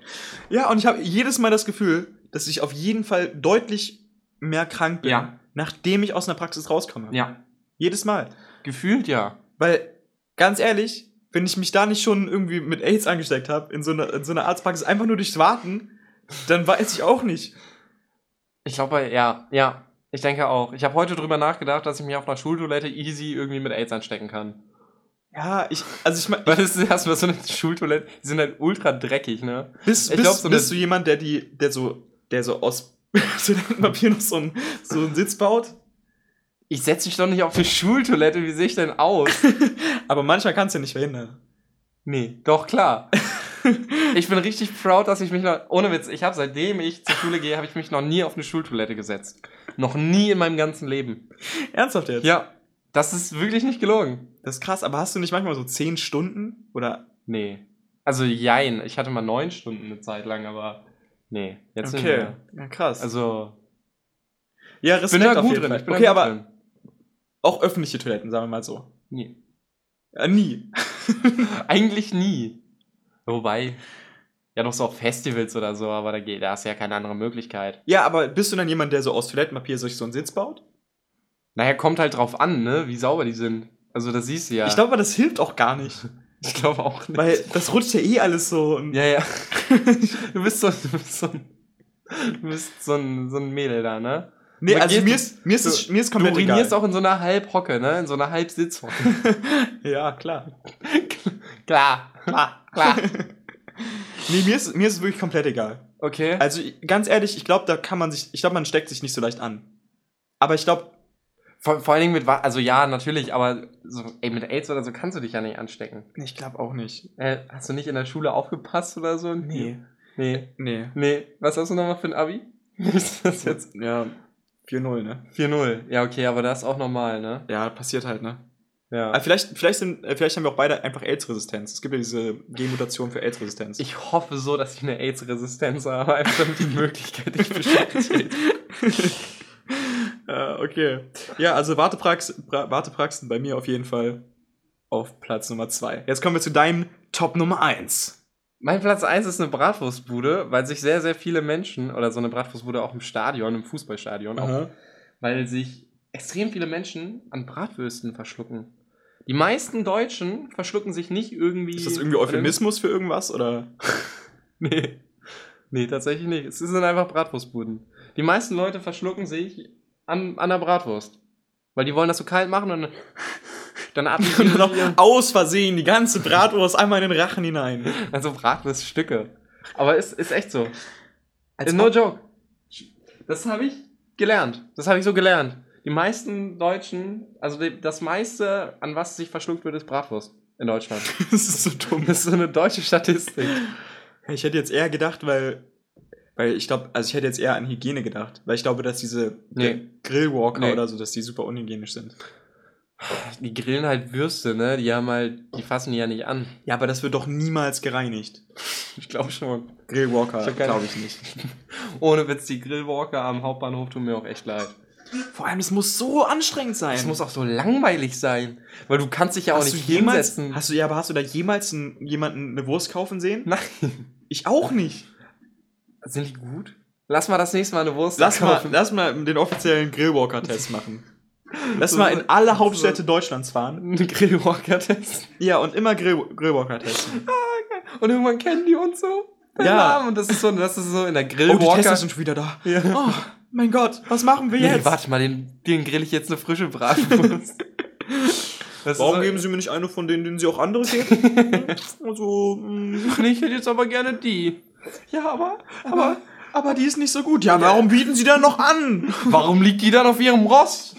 Ja, und ich habe jedes Mal das Gefühl, dass ich auf jeden Fall deutlich mehr krank bin, Ja. nachdem ich aus einer Praxis rauskomme. Ja. Jedes Mal. Gefühlt ja. Weil, ganz ehrlich, wenn ich mich da nicht schon irgendwie mit AIDS angesteckt habe, in, so einer- in so einer Arztpraxis, einfach nur durchs Warten, dann weiß ich auch nicht. Ich glaube, ja, ja. Ich denke auch. Ich habe heute drüber nachgedacht, dass ich mich auf einer Schultoilette easy irgendwie mit AIDS anstecken kann. Ja, ich, also ich meine, Weil das ist erstmal so eine Schultoilette, die sind halt ultra dreckig, ne? bist, ich glaub, so bist du jemand, der die, der so, der so aus <laughs> Toilettenpapier noch so, ein, so einen Sitz baut? Ich setze mich doch nicht auf eine Schultoilette, wie sehe ich denn aus? <laughs> Aber manchmal kannst du ja nicht verhindern. Nee, doch klar. <laughs> ich bin richtig proud, dass ich mich noch, ohne Witz, ich habe seitdem ich zur Schule gehe, habe ich mich noch nie auf eine Schultoilette gesetzt. Noch nie in meinem ganzen Leben. Ernsthaft jetzt? Ja, das ist wirklich nicht gelogen. Das ist krass, aber hast du nicht manchmal so zehn Stunden? Oder? Nee. Also jein, ich hatte mal neun Stunden eine Zeit lang, aber nee, jetzt nicht mehr. Ja, krass. Also, ja, ich Respekt bin da gut drin. Fall. Ich bin okay, da gut aber drin. auch öffentliche Toiletten, sagen wir mal so. Nee. Ja, nie. <laughs> Eigentlich nie. Wobei, ja doch so auf Festivals oder so, aber da, geht, da hast du ja keine andere Möglichkeit. Ja, aber bist du dann jemand, der so aus Toilettenpapier sich so einen Sitz baut? Naja, kommt halt drauf an, ne, wie sauber die sind. Also das siehst du ja. Ich glaube, das hilft auch gar nicht. <laughs> ich glaube auch nicht. Weil das rutscht ja eh alles so. Ja, ja. <laughs> du bist so, du bist so ein, du bist so ein, so ein Mädel da, ne? nee, also mir ist, mir ist, es, mir ist Du komplett urinierst egal. auch in so einer Halbhocke, ne? In so einer Halbsitzhocke. <laughs> Ja, klar. klar. Klar. Klar. Nee, mir ist, mir ist es wirklich komplett egal. Okay. Also ganz ehrlich, ich glaube, da kann man sich, ich glaube, man steckt sich nicht so leicht an. Aber ich glaube, Vor, vor allen Dingen mit, also ja, natürlich, aber so, ey, mit AIDS oder so kannst du dich ja nicht anstecken. ich glaube auch nicht. Äh, hast du nicht in der Schule aufgepasst oder so? Nee. Nee. Nee. Nee. Was hast du nochmal für ein Abi? <laughs> Ist das jetzt Ja, 4-0, ne? 4-0? Ja, okay, aber das ist auch normal, ne? Ja, passiert halt, ne? Ja. Aber vielleicht, vielleicht, sind, äh, vielleicht haben wir auch beide einfach AIDS-Resistenz. Es gibt ja diese Genmutation für AIDS-Resistenz. Ich hoffe so, dass ich eine AIDS-Resistenz habe, einfach damit die <laughs> Möglichkeit nicht besteht. <laughs> äh, okay. Ja, also Warteprax Bra Wartepraxen bei mir auf jeden Fall auf Platz Nummer 2. Jetzt kommen wir zu deinem Top Nummer 1. Mein Platz 1 ist eine Bratwurstbude, weil sich sehr, sehr viele Menschen, oder so eine Bratwurstbude auch im Stadion, im Fußballstadion, auch, weil sich extrem viele Menschen an Bratwürsten verschlucken. Die meisten Deutschen verschlucken sich nicht irgendwie. Ist das irgendwie Euphemismus für irgendwas? Oder? <laughs> Nee. Nee, tatsächlich nicht. Es sind einfach Bratwurstbuden. Die meisten Leute verschlucken sich an, an der Bratwurst. Weil die wollen das so kalt machen und <laughs> dann, atmen sie Und dann noch aus Versehen die ganze Bratwurst einmal in den Rachen hinein. <laughs> Also Bratwurststücke. Aber ist, ist echt so. Als no joke. Das habe ich gelernt. Das habe ich so gelernt. Die meisten Deutschen, also die, das meiste, an was sich verschluckt wird, ist Bratwurst. in Deutschland. <laughs> Das ist so dumm. Das ist so eine deutsche Statistik. Ich hätte jetzt eher gedacht, weil, weil ich glaube, also ich hätte jetzt eher an Hygiene gedacht, weil ich glaube, dass diese Nee. Grillwalker Nee. oder so, dass die super unhygienisch sind. Die grillen halt Würste, ne? Die haben halt, die fassen die ja nicht an. Ja, aber das wird doch niemals gereinigt. <laughs> Ich glaube schon. Grillwalker, glaube ich nicht. <laughs> Ohne Witz, die Grillwalker am Hauptbahnhof tun mir auch echt leid. Vor allem, es muss so anstrengend sein. Es muss auch so langweilig sein. Weil du kannst dich ja auch hast nicht du jemals, hinsetzen. hast du, ja, aber hast du da jemals einen, jemanden eine Wurst kaufen sehen? Nein. Ich auch nicht. Sind die gut? Lass mal das nächste Mal eine Wurst Lass mal, kaufen. lass mal den offiziellen Grillwalker-Test machen. <laughs> Lass mal in alle Hauptstädte Deutschlands fahren. <laughs> Einen Grillwalker testen. Ja, und immer Grill Grillwalker testen. <laughs> Und irgendwann kennen die uns so. Ja. Namen. Und das ist so, das ist so in der Oh, die Grillwalker. Tester sind schon wieder da. Ja. Oh, mein Gott, was machen wir nee, jetzt? warte mal, den, den grill ich jetzt eine frische Bratwurst. Das Warum geben Sie mir nicht eine von denen, denen Sie auch andere geben? also, mh, Nee, ich hätte jetzt aber gerne die. Ja, aber, aber, aber die ist nicht so gut. Ja, warum bieten Sie dann noch an? warum liegt die dann auf ihrem Rost?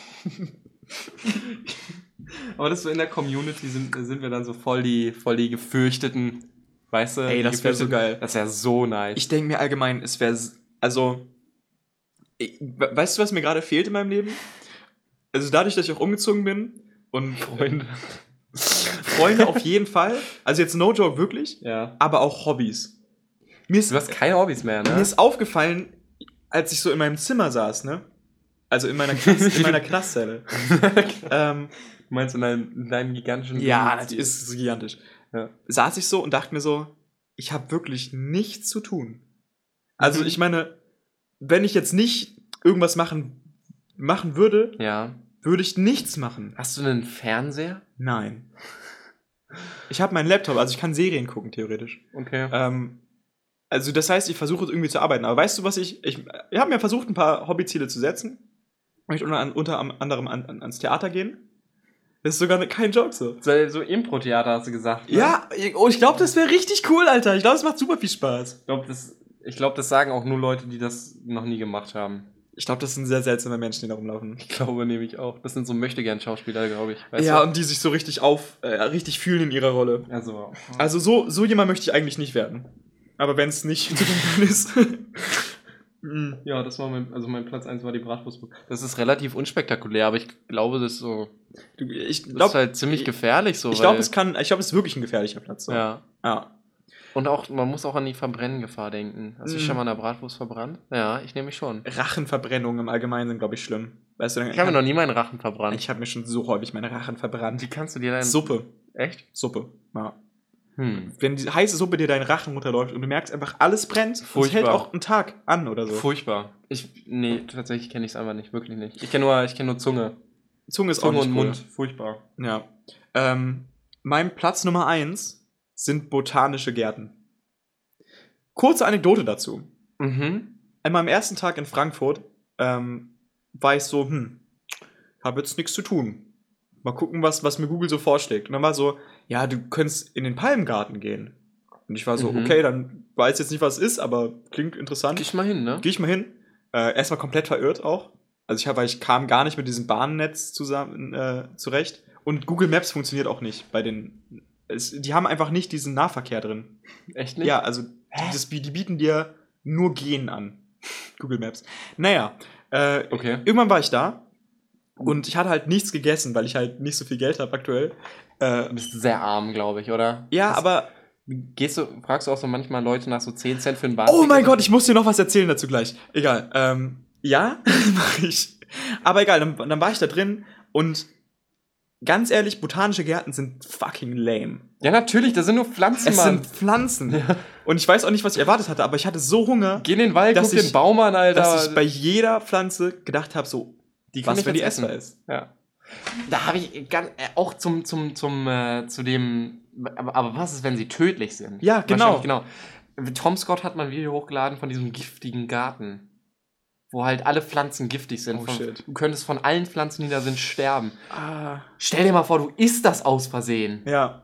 aber das ist so in der Community sind, sind wir dann so voll die, voll die gefürchteten, weißt du? Ey, das wär so geil. Das wäre so nice. Ich denke mir allgemein, es wäre, also, ich, we- weißt du, was mir gerade fehlt in meinem Leben? Also dadurch, dass ich auch umgezogen bin und Freunde. Freunde auf jeden Fall, also jetzt no joke wirklich, Ja. aber auch Hobbys. Mir ist, Du hast keine Hobbys mehr, mir ne? ist aufgefallen, als ich so in meinem Zimmer saß, ne? Also in meiner, Klasse, in meiner <laughs> Klasszelle. <laughs> ähm, Du meinst in deinem, in deinem gigantischen ja, natürlich ist es gigantisch. Ja. Saß ich so und dachte mir so, ich habe wirklich nichts zu tun. Also Mhm. ich meine, wenn ich jetzt nicht irgendwas machen, machen würde, Ja. würde ich nichts machen. Hast du einen Fernseher? Nein. Ich habe meinen Laptop, also ich kann Serien gucken, theoretisch. Okay. Ähm, also das heißt, ich versuche irgendwie zu arbeiten. Aber weißt du, was ich... Ich, ich habe mir versucht, ein paar Hobbyziele zu setzen. Ich möchte unter, unter anderem an, an, ans Theater gehen. Das ist sogar kein Joke so. So, so Impro-Theater hast du gesagt. ne? Ja, oh, ich glaube, das wäre richtig cool, Alter. Ich glaube, es macht super viel Spaß. Ich glaube, das, ich glaub, das sagen auch nur Leute, die das noch nie gemacht haben. Ich glaube, das sind sehr seltsame Menschen, die da rumlaufen. Ich glaube nämlich auch. Das sind so Möchtegern-Schauspieler, glaube ich. Weißt ja, du? und die sich so richtig auf, äh, richtig fühlen in ihrer Rolle. Also, Also so, so jemand möchte ich eigentlich nicht werden. Aber wenn es nicht <laughs> ist. <laughs> Mm. ja, das war mein, also mein Platz 1 war die Bratwurst. Das ist relativ unspektakulär, aber ich glaube, das ist so, ich das glaube, ist halt ziemlich gefährlich so. ich glaube, es kann, ich glaube, es ist wirklich ein gefährlicher Platz. So. Ja. ja. Und auch, man muss auch an die Verbrennengefahr denken. Hast du dich Mhm. schon mal eine Bratwurst verbrannt? Ja, ich nehme mich schon. Rachenverbrennungen im Allgemeinen sind, glaube ich, schlimm. Weißt du, Ich habe mir noch nie meinen Rachen verbrannt. ich habe mir schon so häufig meine Rachen verbrannt. Wie kannst du dir deinen... Suppe. Echt? Suppe. Ja. Hm. Wenn die heiße Suppe dir deinen Rachen runterläuft und du merkst einfach, alles brennt, und es Furchtbar. hält auch einen Tag an oder so. Furchtbar. Ich, nee, tatsächlich kenne ich es einfach nicht, wirklich nicht. Ich kenne nur, ich kenn nur Zunge. Zunge ist Zunge auch und nicht cool. Mund. Furchtbar. Ja. Ähm, mein Platz Nummer eins sind botanische Gärten. Kurze Anekdote dazu. Mhm. An meinem ersten Tag in Frankfurt ähm, war ich so, hm, habe jetzt nichts zu tun. Mal gucken, was, was mir Google so vorschlägt. Und dann war so, ja, du könntest in den Palmgarten gehen. Und ich war so, Mhm. okay, dann weiß jetzt nicht, was es ist, aber klingt interessant. Geh ich mal hin, ne? Gehe ich mal hin. Äh, erstmal komplett verirrt auch. Also ich, hab, weil ich kam gar nicht mit diesem Bahnnetz zusammen äh, zurecht. Und Google Maps funktioniert auch nicht bei den. Es, die haben einfach nicht diesen Nahverkehr drin. Echt nicht? Ja, also die, das, die bieten dir nur Gehen an. Google Maps. Naja, äh, Okay. irgendwann war ich da und ich hatte halt nichts gegessen, weil ich halt nicht so viel Geld habe aktuell. Äh, Du bist sehr arm, glaube ich, oder? ja, Das- aber. Gehst du, fragst du auch so manchmal Leute nach so 10 Cent für einen Bahn? Oh mein Gott, ich muss dir noch was erzählen dazu gleich. Egal. Ähm, ja, <laughs> mache ich. Aber egal, dann, dann war ich da drin und ganz ehrlich, botanische Gärten sind fucking lame. Ja, natürlich, das sind nur Pflanzen, Es Mann. sind Pflanzen. Und ich weiß auch nicht, was ich erwartet hatte, aber ich hatte so Hunger, Geh in den Wald, dass guck ich- den Baum an, Alter. dass ich bei jeder Pflanze gedacht habe, so, Die was, wenn die essen. ist. Ja. Da habe ich ganz, äh, auch zum, zum, zum, äh, zu dem, aber, aber was ist, wenn sie tödlich sind? Ja, genau. Genau. Tom Scott hat mal ein Video hochgeladen von diesem giftigen Garten. Wo halt alle Pflanzen giftig sind. Oh, von, shit. Du könntest von allen Pflanzen, die da sind, sterben. Ah. Stell dir mal vor, du isst das aus Versehen. Ja.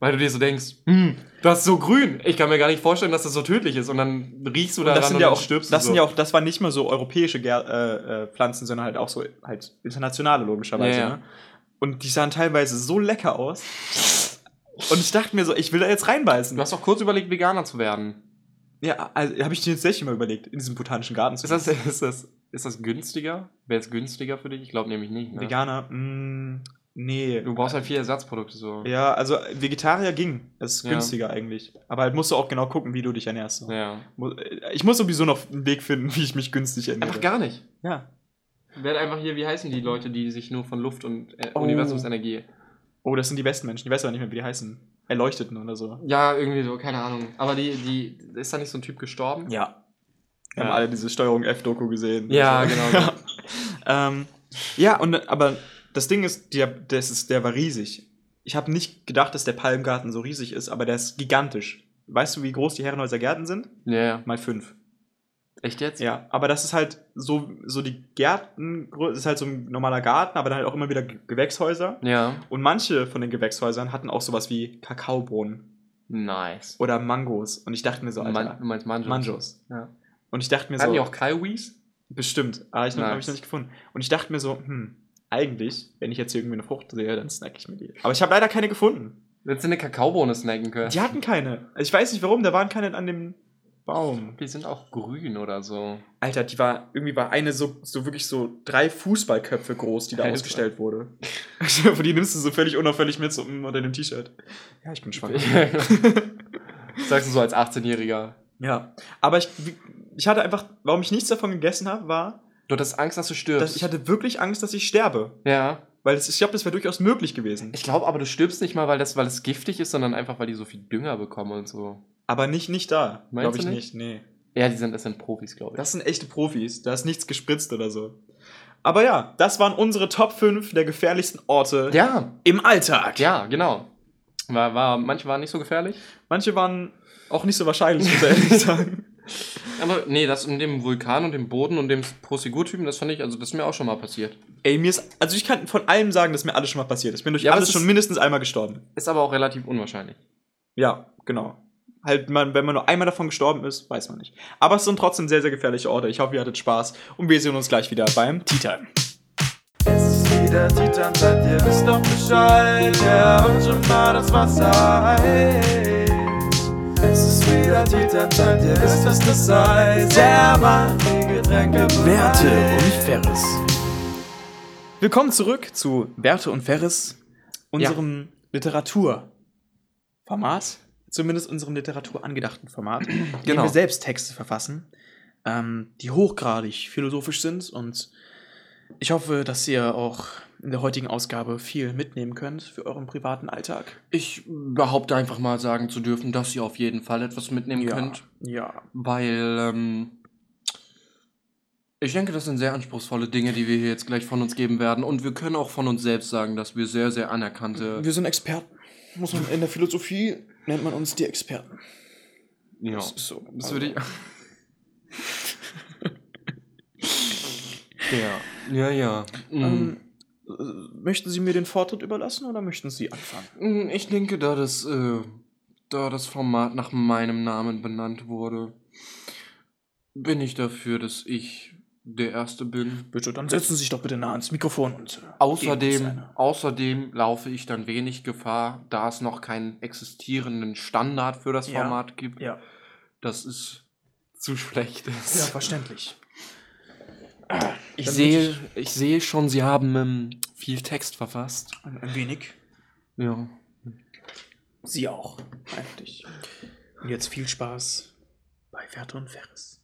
Weil du dir so denkst, hm, das ist so grün. Ich kann mir gar nicht vorstellen, dass das so tödlich ist. Und dann riechst du Und sind und ja auch, stirbst das du sind so. ja auch, das waren nicht mehr so europäische äh, äh, Pflanzen, sondern halt auch so halt internationale logischerweise. Ja. Ne? Und die sahen teilweise so lecker aus. Und ich dachte mir so, ich will da jetzt reinbeißen. Du hast auch kurz überlegt, Veganer zu werden. Ja, also habe ich dir jetzt tatsächlich mal überlegt, in diesem botanischen Garten zu Ist das, ist das, ist das günstiger? Wäre es günstiger für dich? Ich glaube nämlich nicht. Ne? Veganer, mh, nee. Du brauchst halt vier Ersatzprodukte so. Ja, also Vegetarier ging. Das ist Ja. günstiger eigentlich. Aber halt musst du auch genau gucken, wie du dich ernährst. so. Ja. Äh, Ich muss sowieso noch einen Weg finden, <laughs> wie ich mich günstig ernähre. Einfach gar nicht. Ja. Werd einfach hier, wie heißen die Leute, die sich nur von Luft und äh, Oh. Universumsenergie. Oh, das sind die besten Menschen. Ich weiß aber nicht mehr, wie die heißen. Erleuchteten oder so. Ja, irgendwie so, keine Ahnung. Aber die, die, ist da nicht so ein Typ gestorben? Ja. Wir haben Ja. alle diese Steuerung F-Doku gesehen. Ja, Also- <laughs> genau. ähm, ja, und aber das Ding ist, der, das ist, der war riesig. Ich habe nicht gedacht, dass der Palmgarten so riesig ist, aber der ist gigantisch. Weißt du, wie groß die Herrenhäuser Gärten sind? Ja, ja. Mal fünf. Echt jetzt? Ja, aber das ist halt so, so die Gärten, das ist halt so ein normaler Garten, aber dann halt auch immer wieder Ge- Gewächshäuser. Ja. Und manche von den Gewächshäusern hatten auch sowas wie Kakaobohnen Nice. oder Mangos. Und ich dachte mir so, Alter, Man, du meinst Manjos? Manjos. Ja. Und ich dachte mir Hatten so, die auch Kaiwis? bestimmt, aber ich Nice. habe ich noch nicht gefunden. Und ich dachte mir so, hm, eigentlich, wenn ich jetzt hier irgendwie eine Frucht sehe, dann snack ich mir die. Aber ich habe leider keine gefunden. Hättest du eine Kakaobohne snacken können? Die hatten keine. Also ich weiß nicht warum, da waren keine an dem Baum. Die sind auch grün oder so. Alter, die war, irgendwie war eine so, so wirklich so drei Fußballköpfe groß, die da Alter. ausgestellt wurde. <laughs> Von die nimmst du so völlig unauffällig mit so mm, unter dem T-Shirt. Ja, ich bin schwanger. <laughs> Sagst du so als 18-Jähriger. ja. Aber ich, ich hatte einfach, warum ich nichts davon gegessen habe, war, Du hattest Angst, dass du stirbst. dass ich hatte wirklich Angst, dass ich sterbe. ja. Weil das, ich glaube, das wäre durchaus möglich gewesen. Ich glaube aber, du stirbst nicht mal, weil das, weil es giftig ist, sondern einfach, weil die so viel Dünger bekommen und so. Aber nicht, nicht da. Glaube ich nicht? nicht? Nee. Ja, die sind, das sind Profis, glaube ich. Das sind echte Profis. Da ist nichts gespritzt oder so. Aber ja, das waren unsere Top 5 der gefährlichsten Orte ja, im Alltag. ja, genau. War, war, manche waren nicht so gefährlich. Manche waren auch nicht so wahrscheinlich, muss ich ehrlich <laughs> sagen. Aber nee, das in dem Vulkan und dem Boden und dem Prosegur-Typen, das fand ich, also das ist mir auch schon mal passiert. Ey, mir ist, also ich kann von allem sagen, dass mir alles schon mal passiert ist. Ich bin durch Ja, alles es schon ist- mindestens einmal gestorben. Ist aber auch relativ unwahrscheinlich. Ja, genau. Halt, man, wenn man nur einmal davon gestorben ist, weiß man nicht. Aber es sind trotzdem sehr, sehr gefährliche Orte. Ich hoffe, ihr hattet Spaß und wir sehen uns gleich wieder beim Tea Time. Es ist wieder Titan, seid ihr wisst doch Bescheid. Ja, und schon mal das Wasser heiß. Es ist wieder Titan, seid ihr wisst, was das heißt. Der Mann, die Getränke Werte und Ferris. Willkommen zurück zu Werte und Ferris, unserem Literaturformat, zumindest unserem literaturangedachten Format, in dem Genau. wir selbst Texte verfassen, ähm, die hochgradig philosophisch sind und ich hoffe, dass ihr auch in der heutigen Ausgabe viel mitnehmen könnt für euren privaten Alltag. Ich behaupte einfach mal sagen zu dürfen, dass ihr auf jeden Fall etwas mitnehmen könnt. ja. Weil, ähm, ich denke, das sind sehr anspruchsvolle Dinge, die wir hier jetzt gleich von uns geben werden. Und wir können auch von uns selbst sagen, dass wir sehr, sehr anerkannte. Wir sind Experten. Muss man in der Philosophie nennt man uns die Experten. Ja. Das ist so. Das würde ich. ja. Ja, ja. Mhm. Ähm, äh, möchten Sie mir den Vortritt überlassen oder möchten Sie anfangen? Mm, Ich denke, da das, äh, da das Format nach meinem Namen benannt wurde, bin ich dafür, dass ich der Erste bin. Bitte, dann setzen Sie sich doch bitte nah ans Mikrofon und. äh, Außerdem, außerdem laufe ich dann wenig Gefahr, da es noch keinen existierenden Standard für das Ja. Format gibt. Ja, Das ist zu schlecht ja, verständlich. Ich, Dann sehe, würd ich sehe schon, Sie haben ähm, viel Text verfasst. Ein, ein wenig. Ja. Sie auch. Eigentlich. Und jetzt viel Spaß bei Werte und Ferris.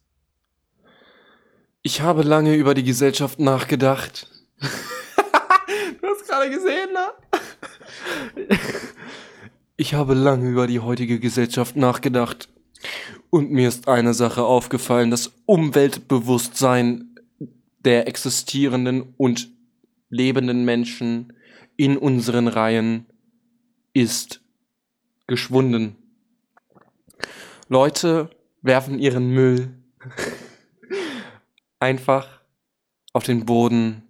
Ich habe lange über die Gesellschaft nachgedacht. <laughs> du hast gerade gesehen, ne? Ich habe lange über die heutige Gesellschaft nachgedacht. Und mir ist eine Sache aufgefallen, das Umweltbewusstsein der existierenden und lebenden Menschen in unseren Reihen ist geschwunden. Leute werfen ihren Müll <laughs> einfach auf den Boden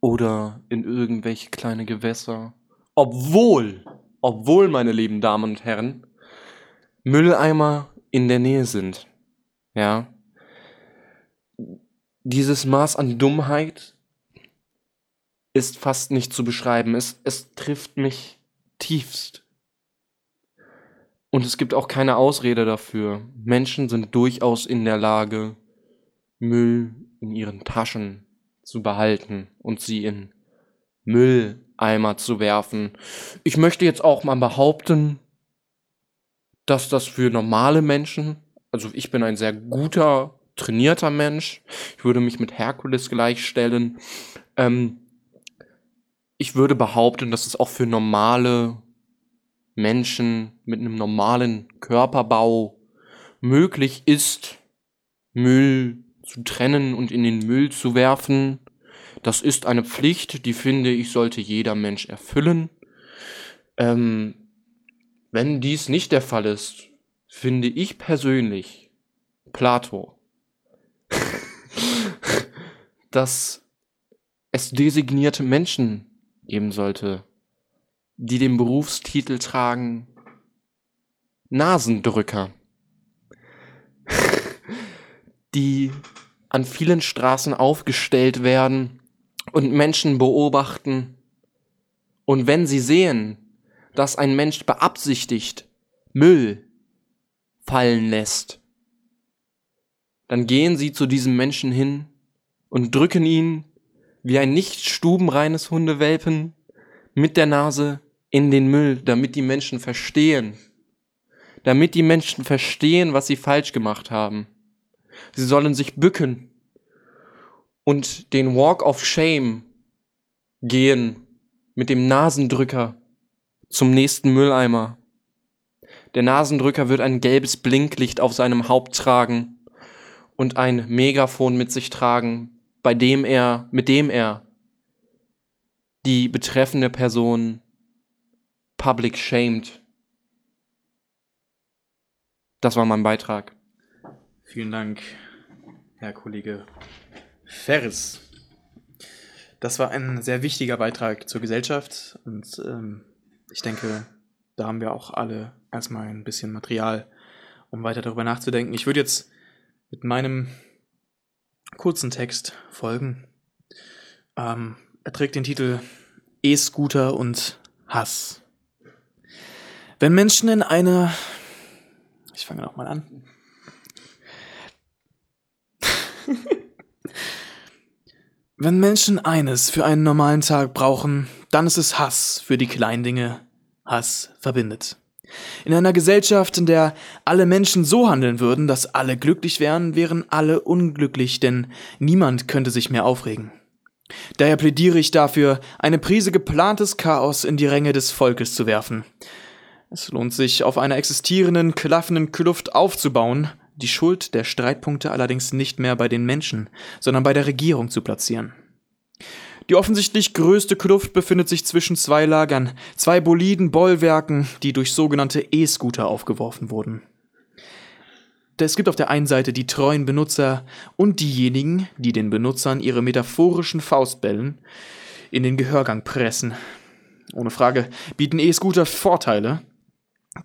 oder in irgendwelche kleine Gewässer. Obwohl, obwohl, meine lieben Damen und Herren, Mülleimer in der Nähe sind. Ja. Dieses Maß an Dummheit ist fast nicht zu beschreiben. Es, es trifft mich tiefst Und es gibt auch keine Ausrede dafür. Menschen sind durchaus in der Lage, Müll in ihren Taschen zu behalten und sie in Mülleimer zu werfen. Ich möchte jetzt auch mal behaupten, dass das für normale Menschen, also ich bin ein sehr guter, trainierter Mensch, ich würde mich mit Herkules gleichstellen. Ähm, ich würde behaupten, dass es auch für normale Menschen mit einem normalen Körperbau möglich ist, Müll zu trennen und in den Müll zu werfen. Das ist eine Pflicht, die finde ich, sollte jeder Mensch erfüllen. Ähm, wenn dies nicht der Fall ist, finde ich persönlich, Plato, dass es designierte Menschen geben sollte, die den Berufstitel tragen Nasendrücker, <laughs> die an vielen Straßen aufgestellt werden und Menschen beobachten. Und wenn sie sehen, dass ein Mensch beabsichtigt Müll fallen lässt, dann gehen sie zu diesem Menschen hin und drücken ihn wie ein nicht stubenreines Hundewelpen mit der Nase in den Müll, damit die Menschen verstehen, damit die Menschen verstehen, was sie falsch gemacht haben. Sie sollen sich bücken und den Walk of Shame gehen mit dem Nasendrücker zum nächsten Mülleimer. Der Nasendrücker wird ein gelbes Blinklicht auf seinem Haupt tragen und ein Megafon mit sich tragen, bei dem er, mit dem er die betreffende Person public shamed. Das war mein Beitrag. Vielen Dank, Herr Kollege Ferris. Das war ein sehr wichtiger Beitrag zur Gesellschaft und ähm, ich denke, da haben wir auch alle erstmal ein bisschen Material, um weiter darüber nachzudenken. Ich würde jetzt mit meinem kurzen Text folgen. Ähm, er trägt den Titel E-Scooter und Hass. Wenn Menschen in einer... Ich fange nochmal an. <laughs> Wenn Menschen eines für einen normalen Tag brauchen, dann ist es Hass für die kleinen Dinge. Hass verbindet. In einer Gesellschaft, in der alle Menschen so handeln würden, dass alle glücklich wären, wären alle unglücklich, denn niemand könnte sich mehr aufregen. Daher plädiere ich dafür, eine Prise geplantes Chaos in die Ränge des Volkes zu werfen. Es lohnt sich, auf einer existierenden, klaffenden Kluft aufzubauen, die Schuld der Streitpunkte allerdings nicht mehr bei den Menschen, sondern bei der Regierung zu platzieren. Die offensichtlich größte Kluft befindet sich zwischen zwei Lagern, zwei boliden Bollwerken, die durch sogenannte E-Scooter aufgeworfen wurden. Es gibt auf der einen Seite die treuen Benutzer und diejenigen, die den Benutzern ihre metaphorischen Faustbällen in den Gehörgang pressen. Ohne Frage bieten E-Scooter Vorteile,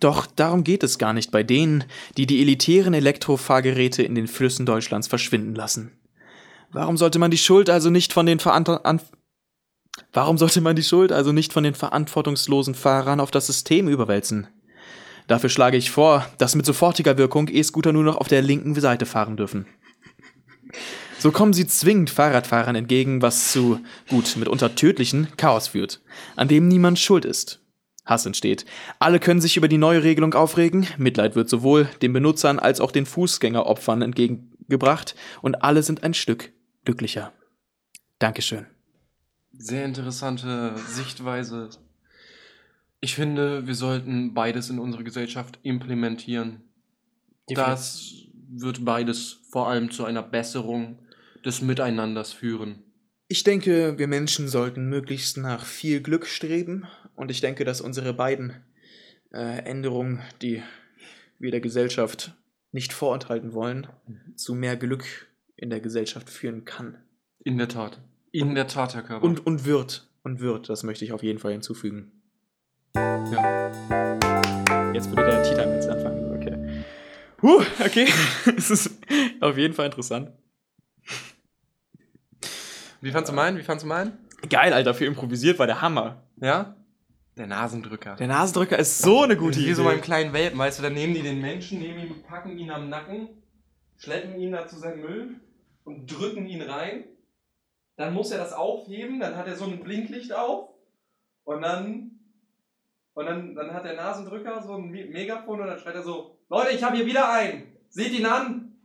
doch darum geht es gar nicht bei denen, die die elitären Elektrofahrgeräte in den Flüssen Deutschlands verschwinden lassen. Warum sollte man die Schuld also nicht von den Verant Warum sollte man die Schuld also nicht von den verantwortungslosen Fahrern auf das System überwälzen? Dafür schlage ich vor, dass mit sofortiger Wirkung E-Scooter nur noch auf der linken Seite fahren dürfen. So kommen sie zwingend Fahrradfahrern entgegen, was zu, gut, mitunter tödlichen Chaos führt, an dem niemand schuld ist. Hass entsteht. Alle können sich über die neue Regelung aufregen, Mitleid wird sowohl den Benutzern als auch den Fußgängeropfern entgegengebracht und alle sind ein Stück glücklicher. Dankeschön. Sehr interessante Sichtweise. Ich finde, wir sollten beides in unsere Gesellschaft implementieren. Das wird beides vor allem zu einer Besserung des Miteinanders führen. Ich denke, wir Menschen sollten möglichst nach viel Glück streben und ich denke, dass unsere beiden äh, Änderungen, die wir der Gesellschaft nicht vorenthalten wollen, zu mehr Glück in der Gesellschaft führen kann. In der Tat. In der Tat, Herr Körper. Und, und wird. Und wird, das möchte ich auf jeden Fall hinzufügen. ja. Jetzt würde der Titan jetzt anfangen. Okay. Huh, okay. <laughs> Es ist auf jeden Fall interessant. Wie fandst du meinen? Wie fandst du meinen? Geil, Alter, für improvisiert war der Hammer. Ja? Der Nasendrücker. Der Nasendrücker ist so eine gute Wie Idee. so beim kleinen Welpen, weißt du, dann nehmen die den Menschen, nehmen ihn, packen ihn am Nacken, schleppen ihn da zu seinem Müll und drücken ihn rein. Dann muss er das aufheben, dann hat er so ein Blinklicht auf und dann und dann, dann hat der Nasendrücker so ein Me- Megafon und dann schreit er so, Leute, ich habe hier wieder einen. Seht ihn an.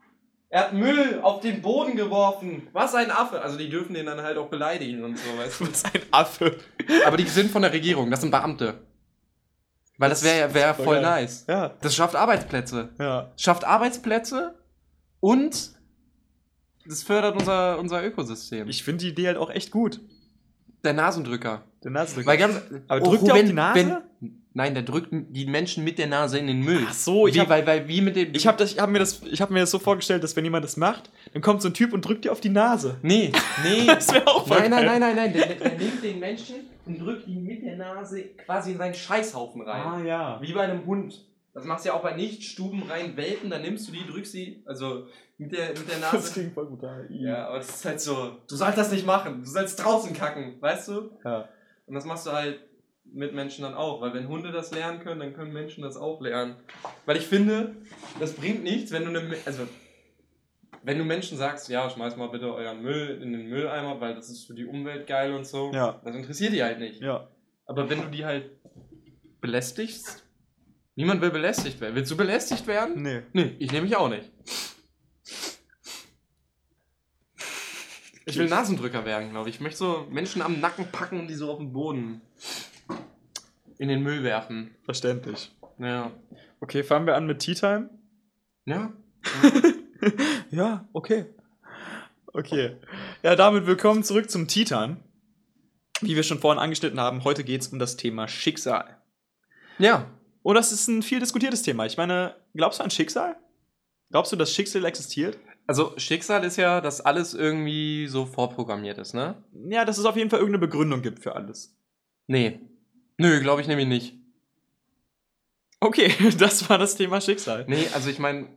Er hat Müll auf den Boden geworfen. Was ein Affe. Also die dürfen den dann halt auch beleidigen und so, weißt du. <laughs> Was ein Affe. Aber die sind von der Regierung, das sind Beamte. Weil das wäre wär Voll voll geil. nice. Ja, Das schafft Arbeitsplätze. ja. Schafft Arbeitsplätze und das fördert unser, unser Ökosystem. Ich finde die Idee halt auch echt gut. der Nasendrücker. Der Nasendrücker. Weil ganz, Aber drückt der auf die Nase? nein, der drückt die Menschen mit der Nase in den Müll. Ach so, ich wie, hab- weil, weil, wie mit dem. Ich habe hab mir, das- ich hab mir das so vorgestellt, dass wenn jemand das macht, dann kommt so ein Typ und drückt dir auf die Nase. Nee, nee. <laughs> Das wäre auch nein, nein, nein, nein, nein. Der, der nimmt den Menschen und drückt ihn mit der Nase quasi in seinen Scheißhaufen rein. Ah ja. Wie bei einem Hund. Das machst du ja auch bei nicht stubenrein Welpen, dann nimmst du die, drückst sie, also mit der, mit der Das Nase. klingt voll brutal. Ja, aber das ist halt so, du sollst das nicht machen, du sollst draußen kacken, weißt du? Ja. Und das machst du halt mit Menschen dann auch, weil wenn Hunde das lernen können, dann können Menschen das auch lernen. Weil ich finde, das bringt nichts, wenn du eine, also wenn du Menschen sagst, ja, schmeiß mal bitte euren Müll in den Mülleimer, weil das ist für die Umwelt geil und so, Ja. das interessiert die halt nicht. Ja. Aber wenn du die halt belästigst, niemand will belästigt werden. Willst du belästigt werden? Nee. Nee, ich nehme mich auch nicht. Ich will Nasendrücker werden, glaube ich. Ich möchte so Menschen am Nacken packen und die so auf den Boden in den Müll werfen. Verständlich. Ja. Okay, fangen wir an mit Tea Time. Ja. <laughs> Ja, okay. Okay. Ja, damit willkommen zurück zum Titan. Wie wir schon vorhin angeschnitten haben, heute geht es um das Thema Schicksal. Ja. Und das ist ein viel diskutiertes Thema. Ich meine, glaubst du an Schicksal? Glaubst du, dass Schicksal existiert? Also Schicksal ist ja, dass alles irgendwie so vorprogrammiert ist, ne? Ja, dass es auf jeden Fall irgendeine Begründung gibt für alles. Nee. Nö, glaube ich nämlich nicht. Okay, <laughs> das war das Thema Schicksal. Nee, also ich meine,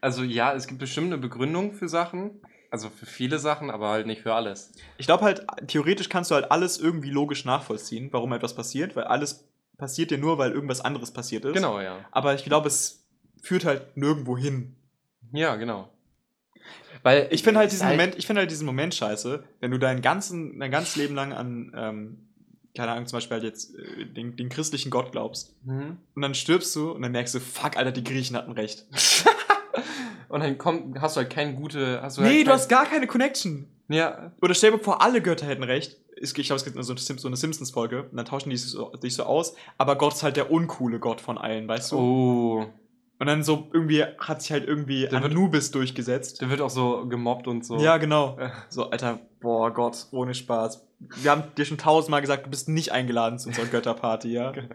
also ja, es gibt bestimmt eine Begründung für Sachen. Also für viele Sachen, aber halt nicht für alles. Ich glaube halt, theoretisch kannst du halt alles irgendwie logisch nachvollziehen, warum etwas passiert, weil alles passiert ja nur, weil irgendwas anderes passiert ist. Genau, ja. Aber ich glaube, es führt halt nirgendwo hin. Ja, genau. Weil Ich finde halt es diesen Moment, ich finde halt diesen Moment scheiße, wenn du dein ganzen, dein ganzes Leben lang an, ähm, keine Ahnung, zum Beispiel halt jetzt äh, den, den christlichen Gott glaubst. Mhm. Und dann stirbst du und dann merkst du, fuck, Alter, die Griechen hatten recht. <laughs> Und dann kommt, hast du halt keine gute. Hast du Nee, halt du hast gar keine Connection. Ja, Oder stell dir vor, alle Götter hätten recht. Ich glaube, es gibt so eine Sim- so eine Simpsons-Folge und dann tauschen die sich so, sich so aus, aber Gott ist halt der uncoole Gott von allen, weißt du? oh. Und dann so irgendwie hat sich halt irgendwie Der wird- Anubis durchgesetzt. Der wird auch so gemobbt und so. Ja, genau. So, Alter, boah Gott, ohne Spaß. Wir haben dir schon tausendmal gesagt, du bist nicht eingeladen zu unserer <laughs> Götterparty, ja? Du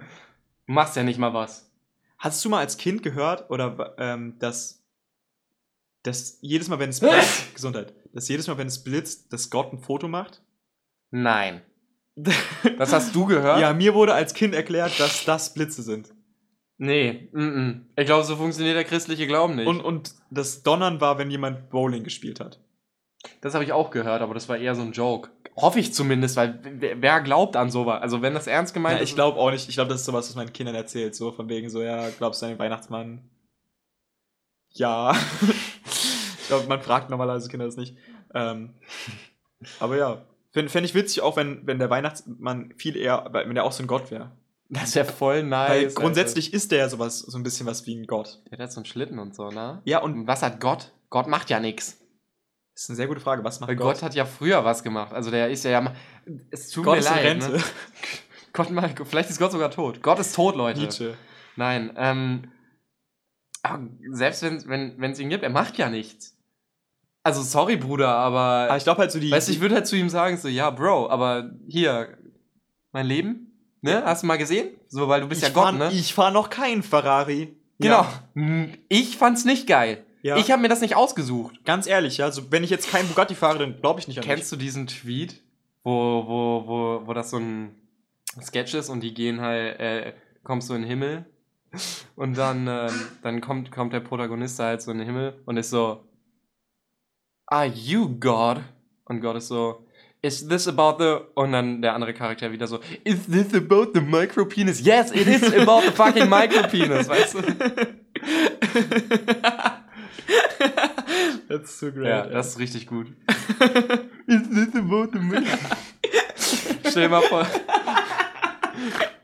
machst ja nicht mal was. Hast du mal als Kind gehört, oder ähm, dass, dass jedes Mal, wenn es <laughs> blitzt, Gesundheit, dass jedes Mal, wenn es blitzt, dass Gott ein Foto macht? Nein. <laughs> Das hast du gehört? Ja, mir wurde als Kind erklärt, dass das Blitze sind. Nee. Mm -mm. Ich glaube, so funktioniert der christliche Glauben nicht. Und, und das Donnern war, wenn jemand Bowling gespielt hat. das habe ich auch gehört, aber das war eher so ein Joke. Hoffe ich zumindest, weil wer, glaubt an sowas? Also wenn das ernst gemeint Ja, ist. ich glaube auch nicht. Ich glaube, das ist sowas, was meinen Kindern erzählt. So von wegen so, ja, glaubst du an den Weihnachtsmann? Ja. <laughs> ich glaube, man fragt normalerweise Kinder das nicht. Ähm, aber ja. Fände fänd ich witzig auch, wenn, wenn der Weihnachtsmann viel eher, wenn der auch so ein Gott wäre. Das wäre voll nice. Weil grundsätzlich ist der ja sowas, so ein bisschen was wie ein Gott. Der hat so einen Schlitten und so, ne? Ja, und Und was hat Gott? Gott macht ja nichts. das ist eine sehr gute Frage. Was macht Weil Gott? Gott hat ja früher was gemacht. Also der ist ja. ja es tut Gott mir ist in leid. Rente. Ne? <laughs> Gott mal, vielleicht ist Gott sogar tot. Gott ist tot, Leute. Nietzsche. Nein. Ähm, aber selbst wenn wenn es ihn gibt, er macht ja nichts. Also sorry, Bruder, aber. Aber ich glaube halt so die. weißt du, ich würde halt zu ihm sagen, so, ja, Bro, aber hier, mein Leben, ne? Hast du mal gesehen? So, weil du bist ich ja Gott, fahr, ne? Ich fahre noch keinen Ferrari. genau. Ja. Hm, Ich fand's nicht geil. Ja. Ich habe mir das nicht ausgesucht. Ganz ehrlich, ja, also wenn ich jetzt keinen Bugatti fahre, dann glaube ich nicht an Kennst du diesen Tweet, wo, wo, wo, wo das so ein Sketch ist und die gehen halt, äh, kommst du in den Himmel und dann, ähm, dann kommt, kommt der Protagonist halt so in den Himmel und ist so, Are you God? Und Gott ist so, is this about the. Und dann der andere Charakter wieder so, is this about the micropenis? Yes, it is about the fucking micropenis, weißt du? That's so great. Ja, das ist richtig gut. is this about the micropenis? Stell dir mal vor.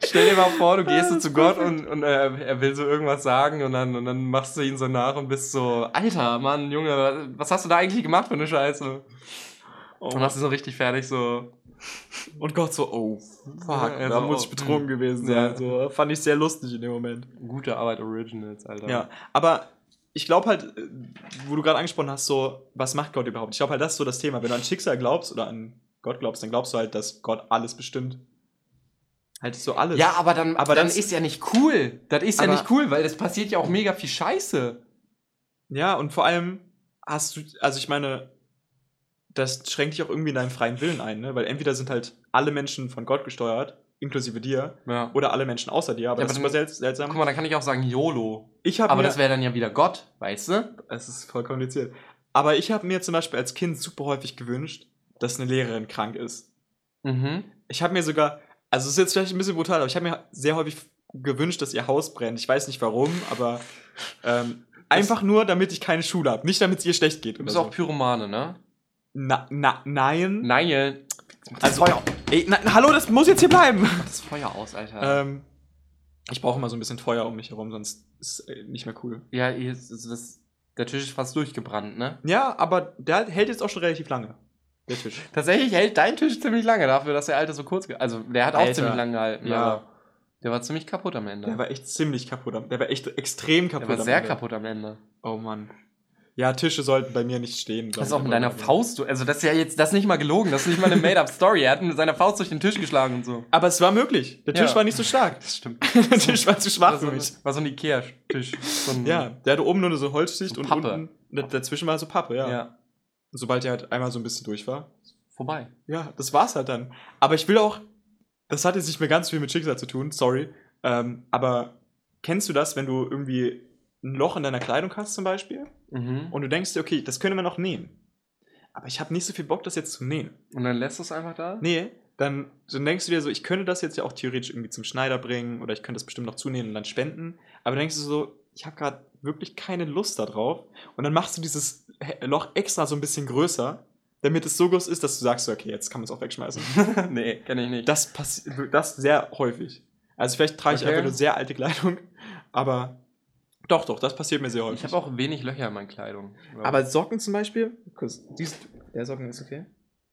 Stell dir mal vor, du gehst so zu Gott und, und er, er will so irgendwas sagen und dann, und dann machst du ihn so nach und bist so, Alter, Mann, Junge, was hast du da eigentlich gemacht für eine Scheiße? Oh. Und machst du so richtig fertig, so, Und Gott so, oh, fuck, Ja, da so, muss ich oh, betrunken mm. gewesen Ja. sein. So, fand ich sehr lustig in dem Moment. gute Arbeit Originals, Alter. Ja, aber ich glaube halt, wo du gerade angesprochen hast, so, was macht Gott überhaupt? Ich glaube halt, das ist so das Thema. Wenn du an Schicksal glaubst oder an Gott glaubst, dann glaubst du halt, dass Gott alles bestimmt. Halt so alles. Ja, aber dann, Aber dann das- ist ja nicht cool. Das ist ja nicht cool, weil es passiert ja auch mega viel Scheiße. Ja, und vor allem hast du, also ich meine, das schränkt dich auch irgendwie in deinen freien Willen ein, ne? Weil entweder sind halt alle Menschen von Gott gesteuert, inklusive dir, Ja. oder alle Menschen außer dir, aber Ja, das aber ist immer sel seltsam. Guck mal, dann kann ich auch sagen YOLO. ich habe Aber mir, das wäre dann ja wieder Gott, weißt du? es ist voll kompliziert. Aber ich habe mir zum Beispiel als Kind super häufig gewünscht, dass eine Lehrerin krank ist. Mhm. Ich habe mir sogar, also es ist jetzt vielleicht ein bisschen brutal, aber ich habe mir sehr häufig gewünscht, dass ihr Haus brennt. Ich weiß nicht warum, aber ähm, einfach nur, damit ich keine Schule habe. Nicht, damit es ihr schlecht geht. Du bist so. auch Pyromane, ne? Na, na, nein. Nein. Also, ey, na, hallo, das muss jetzt hier bleiben. Das Feuer aus, Alter. ähm, ich brauche immer so ein bisschen Feuer um mich herum, sonst ist es äh, nicht mehr cool. ja, ist das, der Tisch ist fast durchgebrannt, ne? Ja, aber der hält jetzt auch schon relativ lange. Der Tisch. <laughs> Tatsächlich hält dein Tisch ziemlich lange dafür, dass der alte so kurz. Also, der hat auch Alter. ziemlich lange gehalten, Ja. aber der war ziemlich kaputt am Ende. Der war echt ziemlich kaputt. am- Der war echt extrem Der kaputt. war am sehr Ende. kaputt am Ende. Oh Mann. Ja, Tische sollten bei mir nicht stehen. Das ist auch mit deiner Faust. du- Also, das ist ja jetzt, das ist nicht mal gelogen. Das ist nicht mal eine Made-up-Story. Er hat mit seiner Faust durch den Tisch geschlagen und so. Aber es war möglich. Der Tisch Ja. war nicht so stark. Das stimmt. <laughs> der Tisch war zu schwach War so, für mich. war so ein Ikea-Tisch. So Ja, der hatte oben nur so Holzschicht So und unten da- dazwischen war so Pappe, ja. ja. Sobald er halt einmal so ein bisschen durch war. Vorbei. Ja, das war's halt dann. Aber ich will auch, das hat jetzt nicht mehr ganz viel mit Schicksal zu tun, sorry. Ähm, aber kennst du das, wenn du irgendwie ein Loch in deiner Kleidung hast zum Beispiel Mhm. und du denkst dir, okay, das können wir noch nähen. Aber ich habe nicht so viel Bock, das jetzt zu nähen. Und dann lässt du es einfach da? Nee, dann, dann denkst du dir so, ich könnte das jetzt ja auch theoretisch irgendwie zum Schneider bringen oder ich könnte das bestimmt noch zunähen und dann spenden. Aber dann denkst du so, ich habe gerade wirklich keine Lust darauf. Und dann machst du dieses Loch extra so ein bisschen größer, damit es so groß ist, dass du sagst, so, okay, jetzt kann man es auch wegschmeißen. <laughs> nee, kenn ich nicht. Das passiert das sehr häufig. Also vielleicht trage ich Okay. einfach nur sehr alte Kleidung, aber doch, doch, das passiert mir sehr häufig. ich habe auch wenig Löcher in meiner Kleidung. glaub aber Socken zum Beispiel, kurz, dies, der Socken ist okay.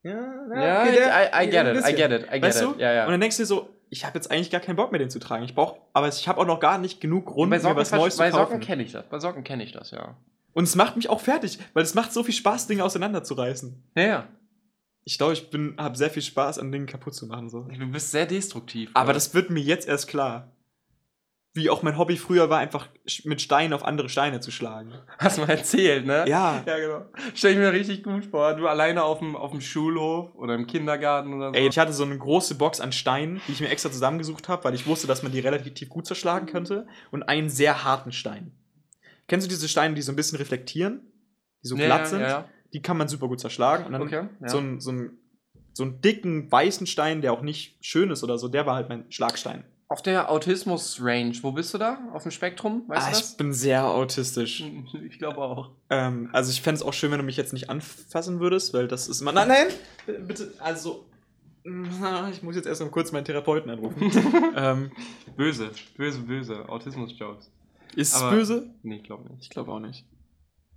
Ja, Ja, okay, der- I, I get it, I get it, I get Weißt it. du? Ja, ja. Und dann denkst du dir so, ich habe jetzt eigentlich gar keinen Bock mehr, den zu tragen. Ich brauche, aber ich habe auch noch gar nicht genug Grund, bei mir Socken, was Neues bei zu Socken kaufen. kenne ich das. Bei Socken kenne ich das, ja. Und es macht mich auch fertig, weil es macht so viel Spaß, Dinge auseinanderzureißen. Ja, ja. Ich glaube, ich bin, habe sehr viel Spaß an Dingen kaputt zu machen. So. Du bist sehr destruktiv. Aber glaub das wird mir jetzt erst klar. Wie auch mein Hobby früher war, einfach mit Steinen auf andere Steine zu schlagen. Hast du mal erzählt, ne? Ja. Ja, genau. Stell ich mir richtig gut vor. Du alleine auf dem, auf dem Schulhof oder im Kindergarten oder so. Ey, ich hatte so eine große Box an Steinen, die ich mir extra zusammengesucht habe, weil ich wusste, dass man die relativ gut zerschlagen könnte. Und einen sehr harten Stein. Kennst du diese Steine, die so ein bisschen reflektieren? Die so Ja, glatt sind? ja, ja. Die kann man super gut zerschlagen. Und dann Okay, so, ein, so, ein, so einen dicken, weißen Stein, der auch nicht schön ist oder so, der war halt mein Schlagstein. Auf der Autismus-Range, wo bist du da? Auf dem Spektrum? Weißt ah, du ich bin sehr autistisch. das? <laughs> Ich glaube auch. Ähm, also ich fände es auch schön, wenn du mich jetzt nicht anfassen würdest, weil das ist immer. Nein, nein! Bitte, also. <laughs> Ich muss jetzt erst mal kurz meinen Therapeuten anrufen. <laughs> ähm, Böse, böse, böse. Autismus-Jokes. ist es böse? Nee, ich glaube nicht. Ich glaube auch nicht.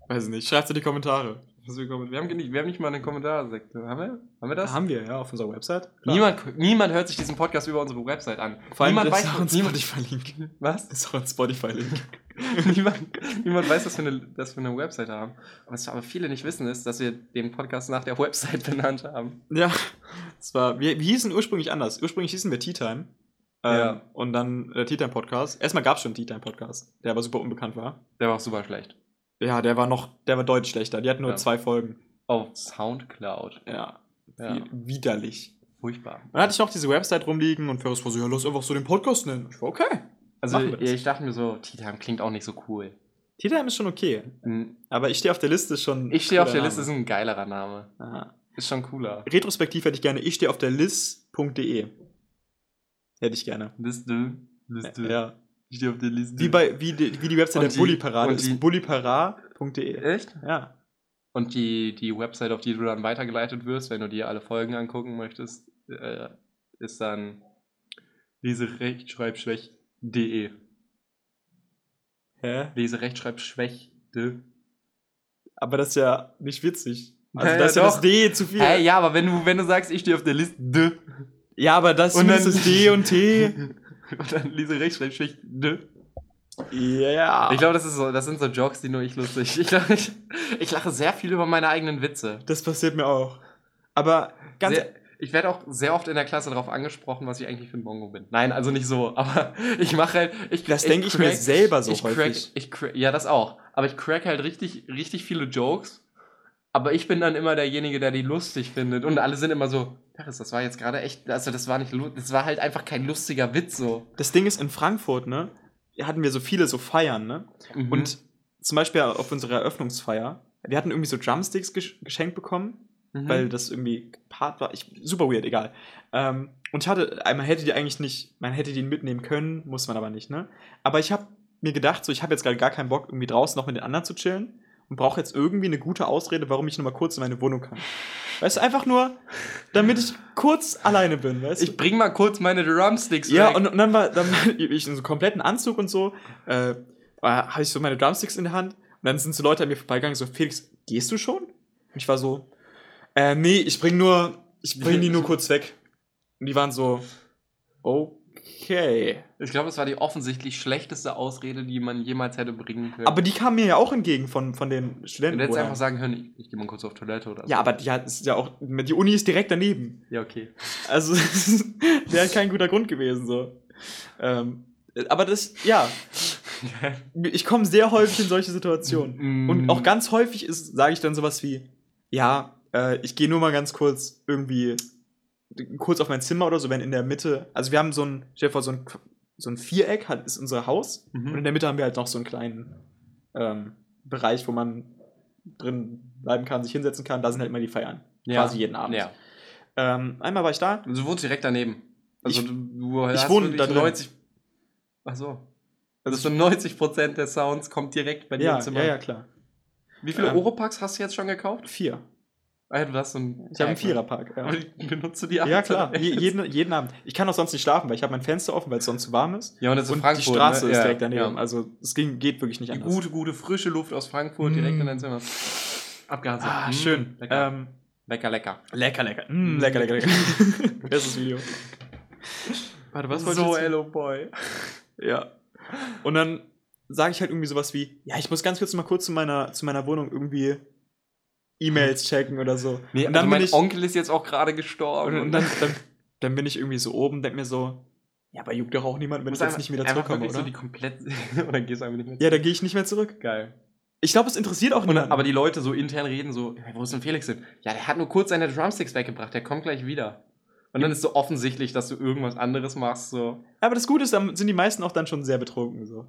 Weiß nicht. Schreib's in die Kommentare. Was wir Wir haben, nicht, wir haben nicht mal eine Kommentarsekte. Haben wir? Haben wir das? Haben wir, ja, auf unserer Website. Klar. Niemand, niemand hört sich diesen Podcast über unsere Website an. Vor allem niemand weiß, ist auch ein Spotify-Link. was? Ist auch ein Spotify-Link. <laughs> niemand, niemand weiß, dass wir, eine, dass wir eine Website haben. Was aber viele nicht wissen, ist, dass wir den Podcast nach der Website <laughs> benannt haben. ja. Das war, wir, wir hießen ursprünglich anders. Ursprünglich hießen wir Tea Time. Ähm, Ja. Und dann der Tea Time Podcast. Erstmal gab es schon einen Tea Time Podcast, der aber super unbekannt war. Der war auch super schlecht. Ja, der war noch, der war deutlich schlechter. Die hatten nur Ja. zwei Folgen. Auf Soundcloud. Ja. Ja. Widerlich. Furchtbar. Und dann hatte ich noch diese Website rumliegen und Ferris war so, ja, lass einfach so den Podcast nennen. Ich war, okay. Also, ich dachte mir so, Tea Time klingt auch nicht so cool. Tea Time ist schon okay. Hm, Aber ich stehe auf der Liste schon. Ich stehe auf der cooler Liste, ist Name. ein geilerer Name. Aha. Ist schon cooler. Retrospektiv hätte ich gerne, ich stehe auf der lis.de. Hätte ich gerne. Liste. Liste. Ja. Ich stehe auf der Liste. Wie, bei, wie, die, wie die Website Und der die- ist. bullypara.de. Echt? Ja. Und die, die Website, auf die du dann weitergeleitet wirst, wenn du dir alle Folgen angucken möchtest, äh, ist dann leserechtschreibschwäch.de. Hä? Leserechtschreibschwächte. Aber das ist ja nicht witzig. Also Ja, da ist ja, das. D zu viel. Hey, ja, aber wenn du, wenn du sagst, ich stehe auf der Liste Ja, aber das Und ist das D und T. <laughs> <laughs> und dann Leserechtschreibschwächte. Ja. Ich glaube, das, ist so, das sind so Jokes, die nur ich lustig. Ich, glaub, ich, ich lache sehr viel über meine eigenen Witze. das passiert mir auch. Aber ganz Sehr, ich werde auch sehr oft in der Klasse darauf angesprochen, was ich eigentlich für ein Mongo bin. Nein, also nicht so, <laughs> aber ich mache halt. Ich, Das denke ich mir selber so ich crack, häufig. ich crack, ja, das auch. Aber ich crack halt richtig, richtig viele Jokes. Aber ich bin dann immer derjenige, der die lustig findet. Und alle sind immer so, Paris, das war jetzt gerade echt, also das war nicht, das war halt einfach kein lustiger Witz so. das Ding ist in Frankfurt, ne? Hatten wir so viele so Feiern, ne? Mhm. Und zum Beispiel auf unserer Eröffnungsfeier, wir hatten irgendwie so Drumsticks gesch geschenkt bekommen, Mhm. weil das irgendwie Part war. Ich, super weird, egal. Ähm, und ich hatte, man hätte die eigentlich nicht, man hätte die mitnehmen können, muss man aber nicht, ne? Aber ich habe mir gedacht, so, ich habe jetzt gerade gar keinen Bock, irgendwie draußen noch mit den anderen zu chillen und brauche jetzt irgendwie eine gute Ausrede, warum ich nur mal kurz in meine Wohnung kann. Weißt du, einfach nur, damit ich kurz alleine bin, weißt du? ich bring mal kurz meine Drumsticks Ja, weg. und, und dann war dann <laughs> ich in so einem kompletten Anzug und so, äh, habe ich so meine Drumsticks in der Hand und dann sind so Leute an mir vorbeigegangen, so, Felix, gehst du schon? Und ich war so, äh, nee, ich bring nur, ich bring die nur kurz weg. Und die waren so, okay. Ich glaube, das war die offensichtlich schlechteste Ausrede, die man jemals hätte bringen können. Aber die kamen mir ja auch entgegen von, von den du Studenten. hättest woher. einfach sagen können, ich, ich gehe mal kurz auf Toilette oder so. ja, aber die hat, ist ja auch, die Uni ist direkt daneben. Ja, okay. Also, <laughs> wäre kein guter Grund gewesen, so. Ähm, aber das, ja, <laughs> ich komme sehr häufig in solche Situationen. Mm. Und auch ganz häufig sage ich dann sowas wie, ja, äh, ich gehe nur mal ganz kurz irgendwie kurz auf mein Zimmer oder so, wenn in der Mitte, also wir haben so ein, stell dir vor, so ein, so ein Viereck hat, ist unser Haus Mhm. und in der Mitte haben wir halt noch so einen kleinen ähm, Bereich, wo man drin bleiben kann, sich hinsetzen kann, da sind halt immer die Feiern. Ja. Quasi jeden Abend. Ja. Ähm, einmal war ich da, Du wohnst direkt daneben. Also Ich- du, du ich hast wohne da drin. 90. Ach so. Also so 90% der Sounds kommt direkt bei dir ja, im Zimmer. ja, ja, klar. Wie viele Ähm, Oropax hast du jetzt schon gekauft? Vier. Ah, du hast so ein Ich habe einen ne? Viererpark. Ja. Aber die benutzt du die Ja, abends klar. Je, jeden, jeden Abend. Ich kann auch sonst nicht schlafen, weil ich habe mein Fenster offen, weil es sonst zu warm ist. Ja, und das ist und Frankfurt. die Straße ne? ist ja, direkt daneben. Ja. Also es ging, geht wirklich nicht Die anders. gute, gute frische Luft aus Frankfurt direkt Mm. in dein Zimmer. Abgehakt. Ah, Mm, schön. Lecker. Ähm, lecker, lecker. lecker, lecker. Mm, lecker, lecker, lecker. <laughs> Bestes Video. Warte, was so, ich hello boy. Ja. Und dann sage ich halt irgendwie sowas wie, ja, ich muss ganz kurz mal kurz zu meiner, zu meiner Wohnung irgendwie E-Mails checken oder so. Nee, und also dann mein bin ich, Onkel ist jetzt auch gerade gestorben. und, und dann, dann, dann bin ich irgendwie so oben, denk mir so, ja, aber juckt doch auch niemand, wenn ich jetzt nicht wieder zurückkomme, oder? so die komplett <laughs> und dann gehst du einfach nicht mehr ja, da gehe ich nicht mehr zurück. Geil. Ich glaube, es interessiert auch Und, niemanden. aber die Leute so intern reden so, "Ja, wo ist denn Felix hin? Ja, der hat nur kurz seine Drumsticks weggebracht, der kommt gleich wieder. Und dann ist so offensichtlich, dass du irgendwas anderes machst, so. Aber das Gute ist, dann sind die meisten auch dann schon sehr betrunken. So.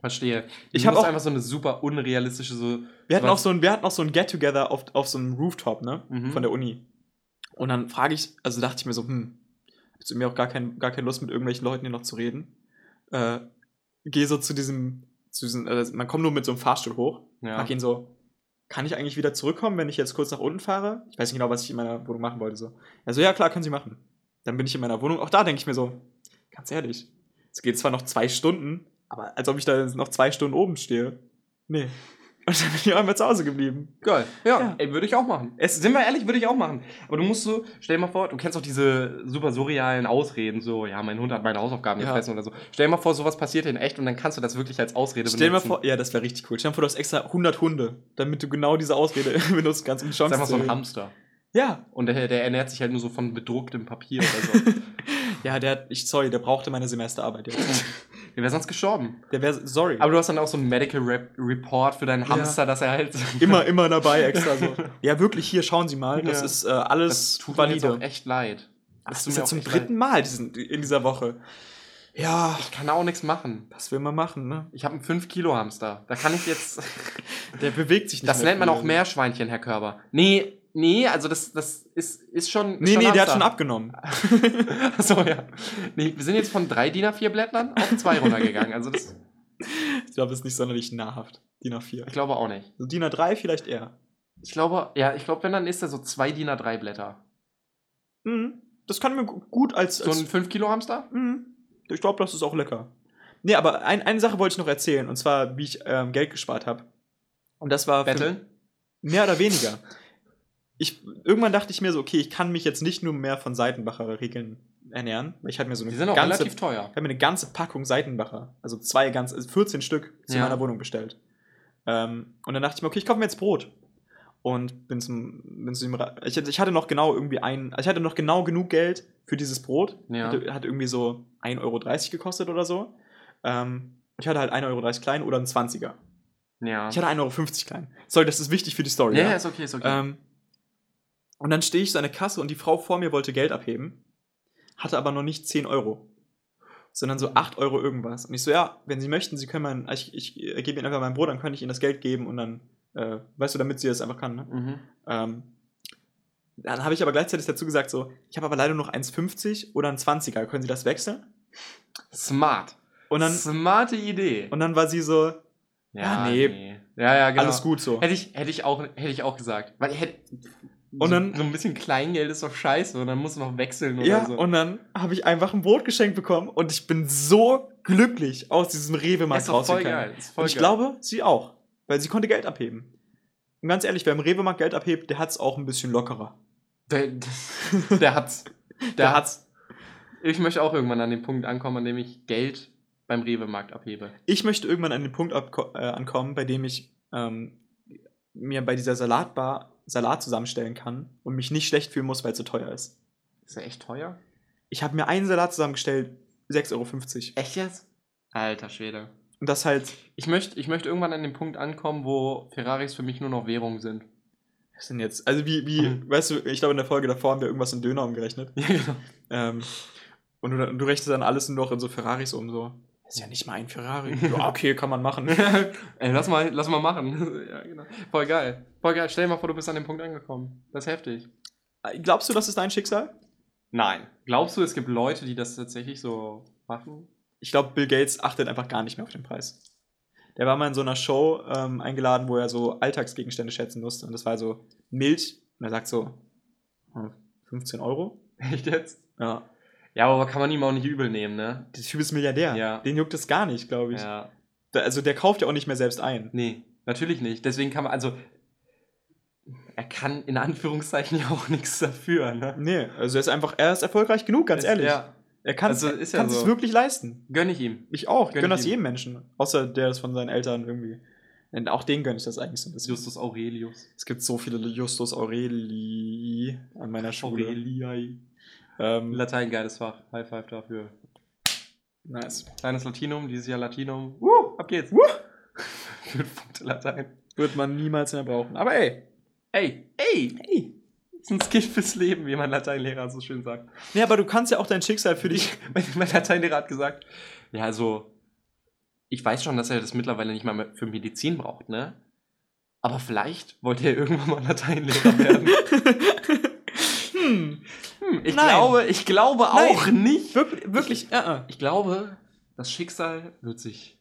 Verstehe. Ich Du hab musst auch- einfach so eine super unrealistische, so. Wir hatten, auch so ein, wir hatten auch so ein Get-Together auf, auf so einem Rooftop, ne? Mhm. Von der Uni. Und dann frage ich, also dachte ich mir so, hm, hab jetzt irgendwie auch gar, kein, gar keine Lust mit irgendwelchen Leuten hier noch zu reden. Äh, Gehe so zu diesem, zu diesem äh, man kommt nur mit so einem Fahrstuhl hoch. Ja. Frag ihn so, kann ich eigentlich wieder zurückkommen, wenn ich jetzt kurz nach unten fahre? Ich weiß nicht genau, was ich in meiner Wohnung machen wollte. So. Also ja, klar, können Sie machen. Dann bin ich in meiner Wohnung. Auch da denke ich mir so, ganz ehrlich, es geht zwar noch zwei Stunden, aber als ob ich da noch zwei Stunden oben stehe. Nee. Und dann bin ich auch einmal zu Hause geblieben. Geil. Ja, Ja. ey, würde ich auch machen. Es, sind wir ehrlich, würde ich auch machen. Aber du musst so, stell dir mal vor, du kennst doch diese super surrealen Ausreden, so, ja, mein Hund hat meine Hausaufgaben Ja. gefressen oder so. Stell dir mal vor, sowas passiert in echt und dann kannst du das wirklich als Ausrede Stell dir mal benutzen. vor, ja, das wäre richtig cool. Stell dir mal vor, du hast extra 100 Hunde, damit du genau diese Ausrede <laughs> benutzen kannst, um die Das Chance ist einfach so ein. Hamster. Ja, Und der, der ernährt sich halt nur so von bedrucktem Papier oder so. <laughs> ja, der hat, ich, sorry, der brauchte meine Semesterarbeit jetzt. <laughs> der wäre sonst gestorben. Der wäre, sorry. Aber du hast dann auch so einen Medical Rep Report für deinen Hamster, dass er halt. immer, immer dabei extra so. <laughs> Ja, wirklich, hier, schauen Sie mal, das Ja. ist äh, alles das tut mir jetzt auch valide. echt leid. Das tut ist auch zum dritten Mal diesen, in dieser Woche. Ja, Ich kann auch nichts machen. was will man machen, ne? Ich habe einen 5-Kilo-Hamster. Da kann ich jetzt. Der bewegt sich nicht Das nennt man auch Meerschweinchen, Herr Körber. Nee, Nee, also das, das ist, ist schon. ist Nee, nee, der hat schon abgenommen. <laughs> Achso, ja. Nee, wir sind jetzt von drei DIN A4 Blättern auf zwei runtergegangen. Also das, Ich glaube, das ist nicht sonderlich nahrhaft. DIN A4. ich glaube auch nicht. So DIN A3 vielleicht eher. Ich glaube, ja, ich glaube, wenn dann ist er so zwei DIN A3 Blätter. Mhm. Das kann mir gu- gut als. So als ein 5 Kilo Hamster? Mhm. Ich glaube, das ist auch lecker. Nee, aber ein, eine Sache wollte ich noch erzählen, und zwar, wie ich ähm, Geld gespart habe. Und das war. für- Betteln? Mehr oder weniger. Ich, irgendwann dachte ich mir so, okay, ich kann mich jetzt nicht nur mehr von Seitenbacher Regeln ernähren. Ich hatte mir so eine Die sind auch ganze, relativ teuer. ich habe mir eine ganze Packung Seitenbacher, also zwei ganz, also 14 Stück zu Ja. meiner Wohnung bestellt. Ähm, und dann dachte ich mir, okay, ich kaufe mir jetzt Brot. Und bin zum, bin zu dem, ich, hatte- ich hatte noch genau irgendwie ein, also ich hatte noch genau genug Geld für dieses Brot. Ja. Hatte, hat irgendwie so 1,30 Euro gekostet oder so. Ähm, ich hatte halt 1,30 Euro klein oder ein 20er. Ja. Ich hatte 1,50 Euro klein. Sorry, das ist wichtig für die Story. ja, ja, ist okay, ist okay. Ähm, und dann stehe ich so an der Kasse und die Frau vor mir wollte Geld abheben, hatte aber noch nicht 10 Euro, sondern so 8 Euro irgendwas. Und ich so, ja, wenn Sie möchten, Sie können mein, ich, ich, gebe Ihnen einfach mein Brot, dann kann ich Ihnen das Geld geben und dann, äh, weißt du, damit sie das einfach kann. Ne? mhm. Ähm, dann habe ich aber gleichzeitig dazu gesagt, so, ich habe aber leider noch 1,50 oder ein 20er, können Sie das wechseln? Smart. Und dann, Smarte Idee. und dann war sie so, Ja, nee. Ja, ja, genau. alles gut so. Hätte ich, hätte ich, auch, hätte ich auch gesagt. Weil ich hätte. Und so, dann- so ein bisschen Kleingeld ist doch scheiße und dann musst du noch wechseln oder Ja, so. und dann habe ich einfach ein Brot geschenkt bekommen und ich bin so glücklich aus diesem Rewe-Markt rausgekommen. geil. Ist voll Und ich geil. glaube, sie auch. Weil sie konnte Geld abheben. Und ganz ehrlich, wer im Rewe-Markt Geld abhebt, der hat es auch ein bisschen lockerer. Der, <laughs> der hat's. <laughs> Der, Der hat's. Ich möchte auch irgendwann an den Punkt ankommen, an dem ich Geld beim Rewe-Markt abhebe. Ich möchte irgendwann an den Punkt äh, ankommen, bei dem ich ähm, mir bei dieser Salatbar Salat zusammenstellen kann und mich nicht schlecht fühlen muss, weil es so teuer ist. Ist der echt teuer? Ich habe mir einen Salat zusammengestellt, 6,50 Euro. Echt jetzt? Alter Schwede. Und das halt, Ich möchte, ich möchte irgendwann an den Punkt ankommen, wo Ferraris für mich nur noch Währung sind. was denn jetzt? Also wie, wie, Mhm. weißt du, ich glaube in der Folge davor haben wir irgendwas in Döner umgerechnet. <laughs> Ja, genau. Ähm, und du, du rechnest dann alles nur noch in so Ferraris um, so. Das ist ja nicht mal ein Ferrari. <laughs> ja, okay, kann man machen. <laughs> Ey, lass mal, lass mal machen. <laughs> ja, genau. Voll geil. Voll geil. Stell dir mal vor, du bist an dem Punkt angekommen. Das ist heftig. Glaubst du, das ist dein Schicksal? Nein. Glaubst du, es gibt Leute, die das tatsächlich so machen? Ich glaube, Bill Gates achtet einfach gar nicht mehr auf den Preis. Der war mal in so einer Show ähm, eingeladen, wo er so Alltagsgegenstände schätzen musste. Und das war so Milch. Und er sagt so, hm, 15 Euro? Echt jetzt? Ja. Ja, aber kann man ihm auch nicht übel nehmen, ne? Der Typ ist Milliardär. Ja. Den juckt es gar nicht, glaube ich. Ja. Da, also der kauft ja auch nicht mehr selbst ein. Nee, natürlich nicht. Deswegen kann man, also, er kann in Anführungszeichen <laughs> ja auch nichts dafür, ne? Nee, also er ist einfach, er ist erfolgreich genug, ganz Ist- ehrlich. Ja, Er kann es Also ja so. wirklich leisten. gönn ich ihm. Ich auch. Gönn gönne ich das ihm. jedem Menschen. Außer der ist von seinen Eltern irgendwie. Und auch den gönne ich das eigentlich so ein bisschen. Justus Aurelius. Es gibt so viele Justus Aureli an meiner Schule. Aureliai. Ähm, Latein, geiles Fach. High five dafür. nice. Kleines Latinum, dieses Jahr Latinum. Uh, ab geht's. Uh. <laughs> Fünf Punkte Latein. Wird man niemals mehr brauchen. Aber ey. Ey, ey, ey. Das ist ein Skill fürs Leben, wie mein Lateinlehrer so schön sagt. Nee, aber du kannst ja auch dein Schicksal für dich. <laughs> Mein, Lateinlehrer hat gesagt, ja, also, ich weiß schon, dass er das mittlerweile nicht mal für Medizin braucht, ne? Aber vielleicht wollte er irgendwann mal Lateinlehrer werden. <laughs> hm. Hm, ich, Nein. glaube, ich glaube Nein. auch nicht. Wirklich, wirklich. Uh -uh. Ich glaube, das Schicksal wird sich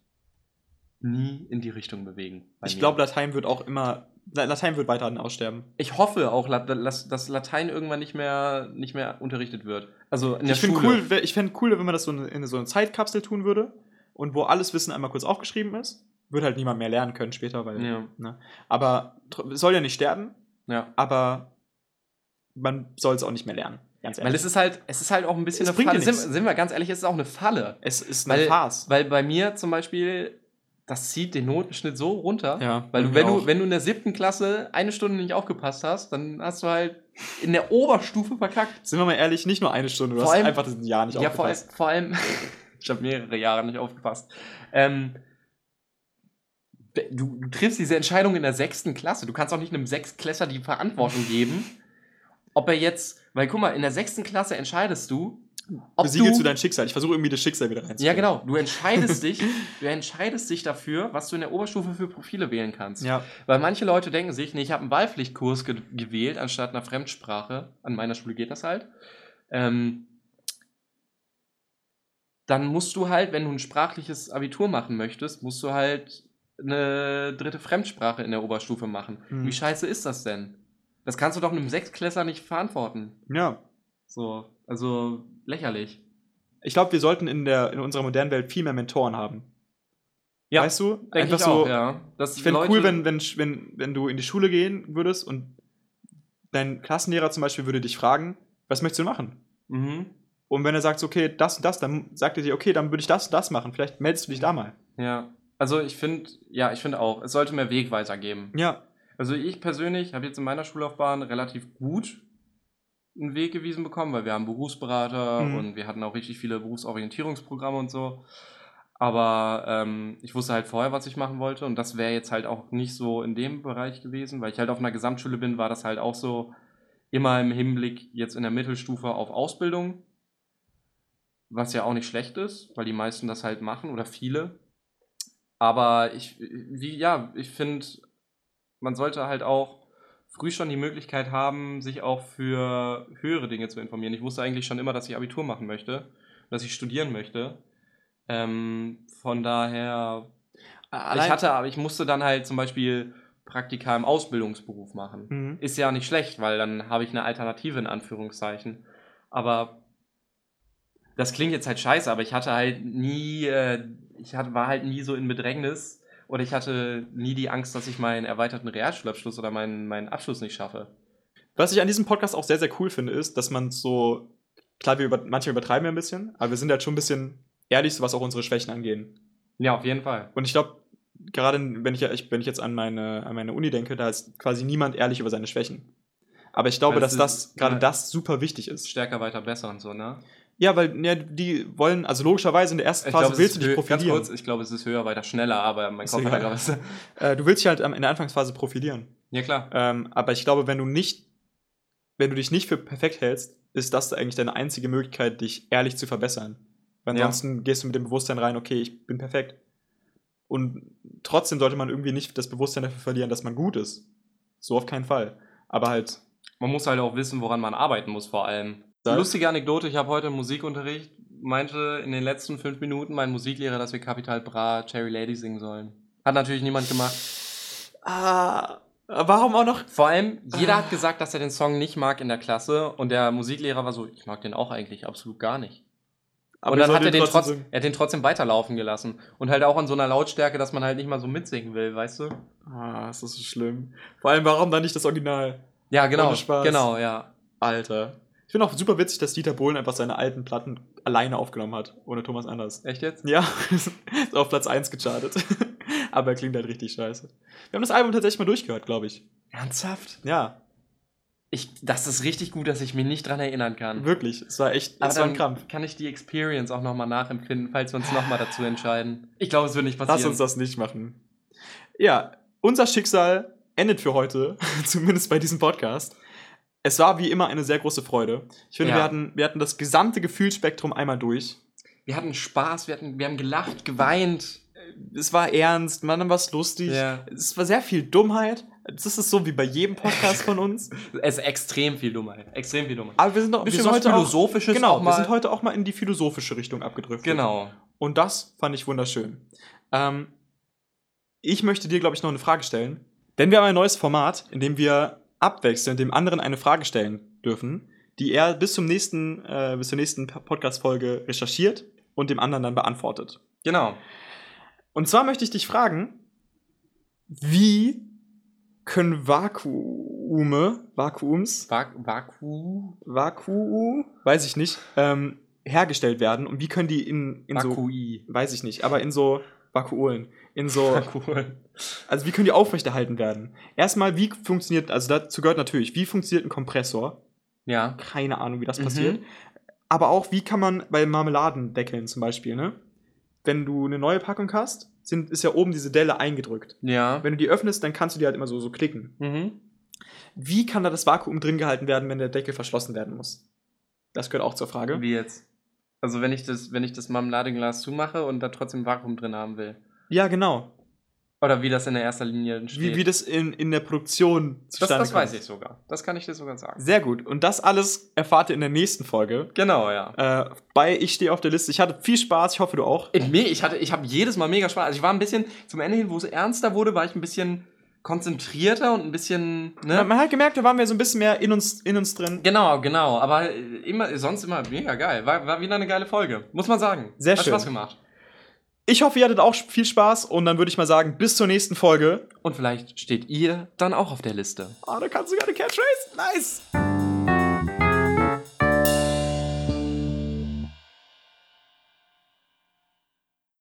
nie in die Richtung bewegen. Ich glaube, Latein wird auch immer. La- Latein wird weiterhin aussterben. ich hoffe auch, dass Latein irgendwann nicht mehr, nicht mehr unterrichtet wird. Also in der Ich Schule. cool, ich fänd cool, wenn man das so in, in so eine Zeitkapsel tun würde und wo alles Wissen einmal kurz aufgeschrieben ist. Wird halt niemand mehr lernen können später, weil. Ja. Ne? Aber soll ja nicht sterben, Ja. aber man soll es auch nicht mehr lernen. Ganz Weil es ist halt, es ist halt auch ein bisschen Es eine Falle. Sind, sind wir ganz ehrlich, es ist auch eine Falle. es ist eine Weil, Farce. weil bei mir zum Beispiel, das zieht den Notenschnitt so runter. Ja, Weil du, wenn auch. du, wenn du in der siebten Klasse eine Stunde nicht aufgepasst hast, dann hast du halt in der Oberstufe verkackt. Sind wir mal ehrlich, nicht nur eine Stunde, du Vor hast allem- einfach das Jahr nicht Ja, vor, allem- aufgepasst. vor allem, <laughs> ich habe mehrere Jahre nicht aufgepasst. Ähm, du, du triffst diese Entscheidung in der sechsten Klasse. Du kannst auch nicht einem Sechstklässler die Verantwortung geben, ob er jetzt, weil guck mal, in der sechsten Klasse entscheidest du, ob besiegelst du- du dein Schicksal. Ich versuche irgendwie das Schicksal wieder reinzubringen. Ja, genau. Du entscheidest dich, <laughs> du entscheidest dich dafür, was du in der Oberstufe für Profile wählen kannst. Ja. Weil manche Leute denken sich, nee, ich habe einen Wahlpflichtkurs ge gewählt, anstatt einer Fremdsprache. An meiner Schule geht das halt. Ähm, dann musst du halt, wenn du ein sprachliches Abitur machen möchtest, musst du halt eine dritte Fremdsprache in der Oberstufe machen. Hm. Wie scheiße ist das denn? Das kannst du doch einem Sechstklässler nicht verantworten. Ja. So, also lächerlich. Ich glaube, wir sollten in, der, in unserer modernen Welt viel mehr Mentoren haben. Ja, weißt du? Einfach ich so. auch, ja. Dass Ich fände cool, wenn, wenn, wenn, wenn du in die Schule gehen würdest und dein Klassenlehrer zum Beispiel würde dich fragen, was möchtest du machen? Mhm. Und wenn er sagt, okay, das und das, dann sagt er dir, okay, dann würde ich das und das machen. Vielleicht meldest du dich da mal. Ja. Also ich finde, ja, ich finde auch, es sollte mehr Wegweiser geben. Ja. Also ich persönlich habe jetzt in meiner Schullaufbahn relativ gut einen Weg gewiesen bekommen, weil wir haben Berufsberater Mhm. und wir hatten auch richtig viele Berufsorientierungsprogramme und so. Aber ähm, ich wusste halt vorher, was ich machen wollte und das wäre jetzt halt auch nicht so in dem Bereich gewesen, weil ich halt auf einer Gesamtschule bin, war das halt auch so immer im Hinblick jetzt in der Mittelstufe auf Ausbildung, was ja auch nicht schlecht ist, weil die meisten das halt machen oder viele. Aber ich, wie, ja, ich finde, man sollte halt auch früh schon die Möglichkeit haben, sich auch für höhere Dinge zu informieren. Ich wusste eigentlich schon immer, dass ich Abitur machen möchte, dass ich studieren möchte. Ähm, von daher, ich hatte, aber ich musste dann halt zum Beispiel Praktika im Ausbildungsberuf machen. Mhm. Ist ja nicht schlecht, weil dann habe ich eine Alternative in Anführungszeichen. Aber das klingt jetzt halt scheiße, aber ich hatte halt nie, äh, ich hatte, war halt nie so in Bedrängnis oder ich hatte nie die Angst, dass ich meinen erweiterten Realschulabschluss oder meinen, meinen Abschluss nicht schaffe. Was ich an diesem Podcast auch sehr, sehr cool finde, ist, dass man so, klar, wir über, manche übertreiben ja ein bisschen, aber wir sind halt schon ein bisschen ehrlich, so was auch unsere Schwächen angehen. Ja, auf jeden Fall. Und ich glaube, gerade wenn ich, wenn ich jetzt an meine, an meine Uni denke, da ist quasi niemand ehrlich über seine Schwächen. Aber ich glaube, Weil dass das gerade ja. das super wichtig ist. Stärker, weiter, besser und so, ne? Ja, weil ja, die wollen, also logischerweise in der ersten Phase glaube, es willst du dich hö- ganz profilieren. kurz, ich glaube, es ist höher, weiter, schneller, aber mein Kopf hat gerade was. <laughs> Äh, du willst dich halt in der Anfangsphase profilieren. Ja, klar. Ähm, aber ich glaube, wenn du nicht, wenn du dich nicht für perfekt hältst, ist das eigentlich deine einzige Möglichkeit, dich ehrlich zu verbessern. Weil Ja. ansonsten gehst du mit dem Bewusstsein rein, okay, ich bin perfekt. Und trotzdem sollte man irgendwie nicht das Bewusstsein dafür verlieren, dass man gut ist. So auf keinen Fall. Aber halt, Man muss halt auch wissen, woran man arbeiten muss, vor allem. Sag. Lustige Anekdote, ich habe heute im Musikunterricht, meinte in den letzten fünf Minuten mein Musiklehrer, dass wir Capital Bra Cherry Lady singen sollen. Hat natürlich niemand gemacht. ah, warum auch noch? Vor allem, jeder Ah. hat gesagt, dass er den Song nicht mag in der Klasse und der Musiklehrer war so, ich mag den auch eigentlich absolut gar nicht. und ihr dann hat er den, trotzdem trotz, er hat den trotzdem weiterlaufen gelassen. Und halt auch in so einer Lautstärke, dass man halt nicht mal so mitsingen will, weißt du? Ah, ist das so schlimm. Vor allem, warum dann nicht das Original? Ja, genau. Genau, ja. Alter. Ich finde auch super witzig, dass Dieter Bohlen einfach seine alten Platten alleine aufgenommen hat, ohne Thomas Anders. Echt jetzt? Ja, <laughs> ist auf Platz 1 gechartet. <laughs> Aber er klingt halt richtig scheiße. Wir haben das Album tatsächlich mal durchgehört, glaube ich. Ernsthaft? Ja, Ich, das ist richtig gut, dass ich mich nicht dran erinnern kann. wirklich. Es war echt, es war ein Krampf. kann ich die Experience auch nochmal nachempfinden, falls wir uns nochmal dazu entscheiden. Ich glaube, es wird nicht passieren. Lass uns das nicht machen. Ja, unser Schicksal endet für heute, <laughs> zumindest bei diesem Podcast. Es war wie immer eine sehr große Freude. Ich finde, Ja. wir, hatten, wir hatten das gesamte Gefühlsspektrum einmal durch. Wir hatten Spaß, wir, hatten, wir haben gelacht, geweint. Es war ernst, man war es lustig. Ja. Es war sehr viel Dummheit. Das ist so wie bei jedem Podcast von uns. <laughs> Es ist extrem viel Dummheit. Extrem viel Dummheit. Aber wir sind, auch, wir Bisschen heute auch, Philosophisches genau, auch wir sind heute auch mal in die philosophische Richtung abgedriftet. Genau. Und das fand ich wunderschön. Ähm, ich möchte dir, glaube ich, noch eine Frage stellen. Denn wir haben ein neues Format, in dem wir abwechselnd dem anderen eine Frage stellen dürfen, die er bis zum nächsten, äh, bis zur nächsten Podcast-Folge recherchiert und dem anderen dann beantwortet. Genau. Und zwar möchte ich dich fragen, wie können Vakuume, Vakuums, Vak Vaku. Vakuum, weiß ich nicht, ähm, hergestellt werden und wie können die in, in so, Vakui. weiß ich nicht, aber in so Vakuolen, in so, <laughs> Cool. also wie können die aufrechterhalten werden? Erstmal, wie funktioniert, also dazu gehört natürlich, wie funktioniert ein Kompressor? Ja. Keine Ahnung, wie das Mhm. passiert. Aber auch, wie kann man bei Marmeladendeckeln zum Beispiel, ne? Wenn du eine neue Packung hast, sind, ist ja oben diese Delle eingedrückt. Ja. Wenn du die öffnest, dann kannst du die halt immer so, so klicken. Mhm. Wie kann da das Vakuum drin gehalten werden, wenn der Deckel verschlossen werden muss? Das gehört auch zur Frage. Wie jetzt? Also wenn ich das, wenn ich das Marmeladenglas zumache und da trotzdem Vakuum drin haben will. Ja, genau. Oder wie das in der ersten Linie steht. Wie, wie das in, in der Produktion das zustande das weiß kommt. ich sogar. Das kann ich dir sogar sagen. Sehr gut. Und das alles erfahrt ihr in der nächsten Folge. Genau, ja. Äh, bei Ich stehe auf der Liste. Ich hatte viel Spaß. Ich hoffe, du auch. Ich, ich, hatte- ich habe jedes Mal mega Spaß. Also ich war ein bisschen, zum Ende hin, wo es ernster wurde, war ich ein bisschen konzentrierter und ein bisschen, Man, ne? man hat gemerkt, da waren wir so ein bisschen mehr in uns, in uns drin. Genau, genau. Aber immer, sonst immer mega geil. War, war wieder eine geile Folge. Muss man sagen. Sehr Hat schön. Spaß gemacht. Ich hoffe, ihr hattet auch viel Spaß. Und dann würde ich mal sagen, bis zur nächsten Folge. Und vielleicht steht ihr dann auch auf der Liste. Ah, da kannst du sogar eine Catchphrase. Nice.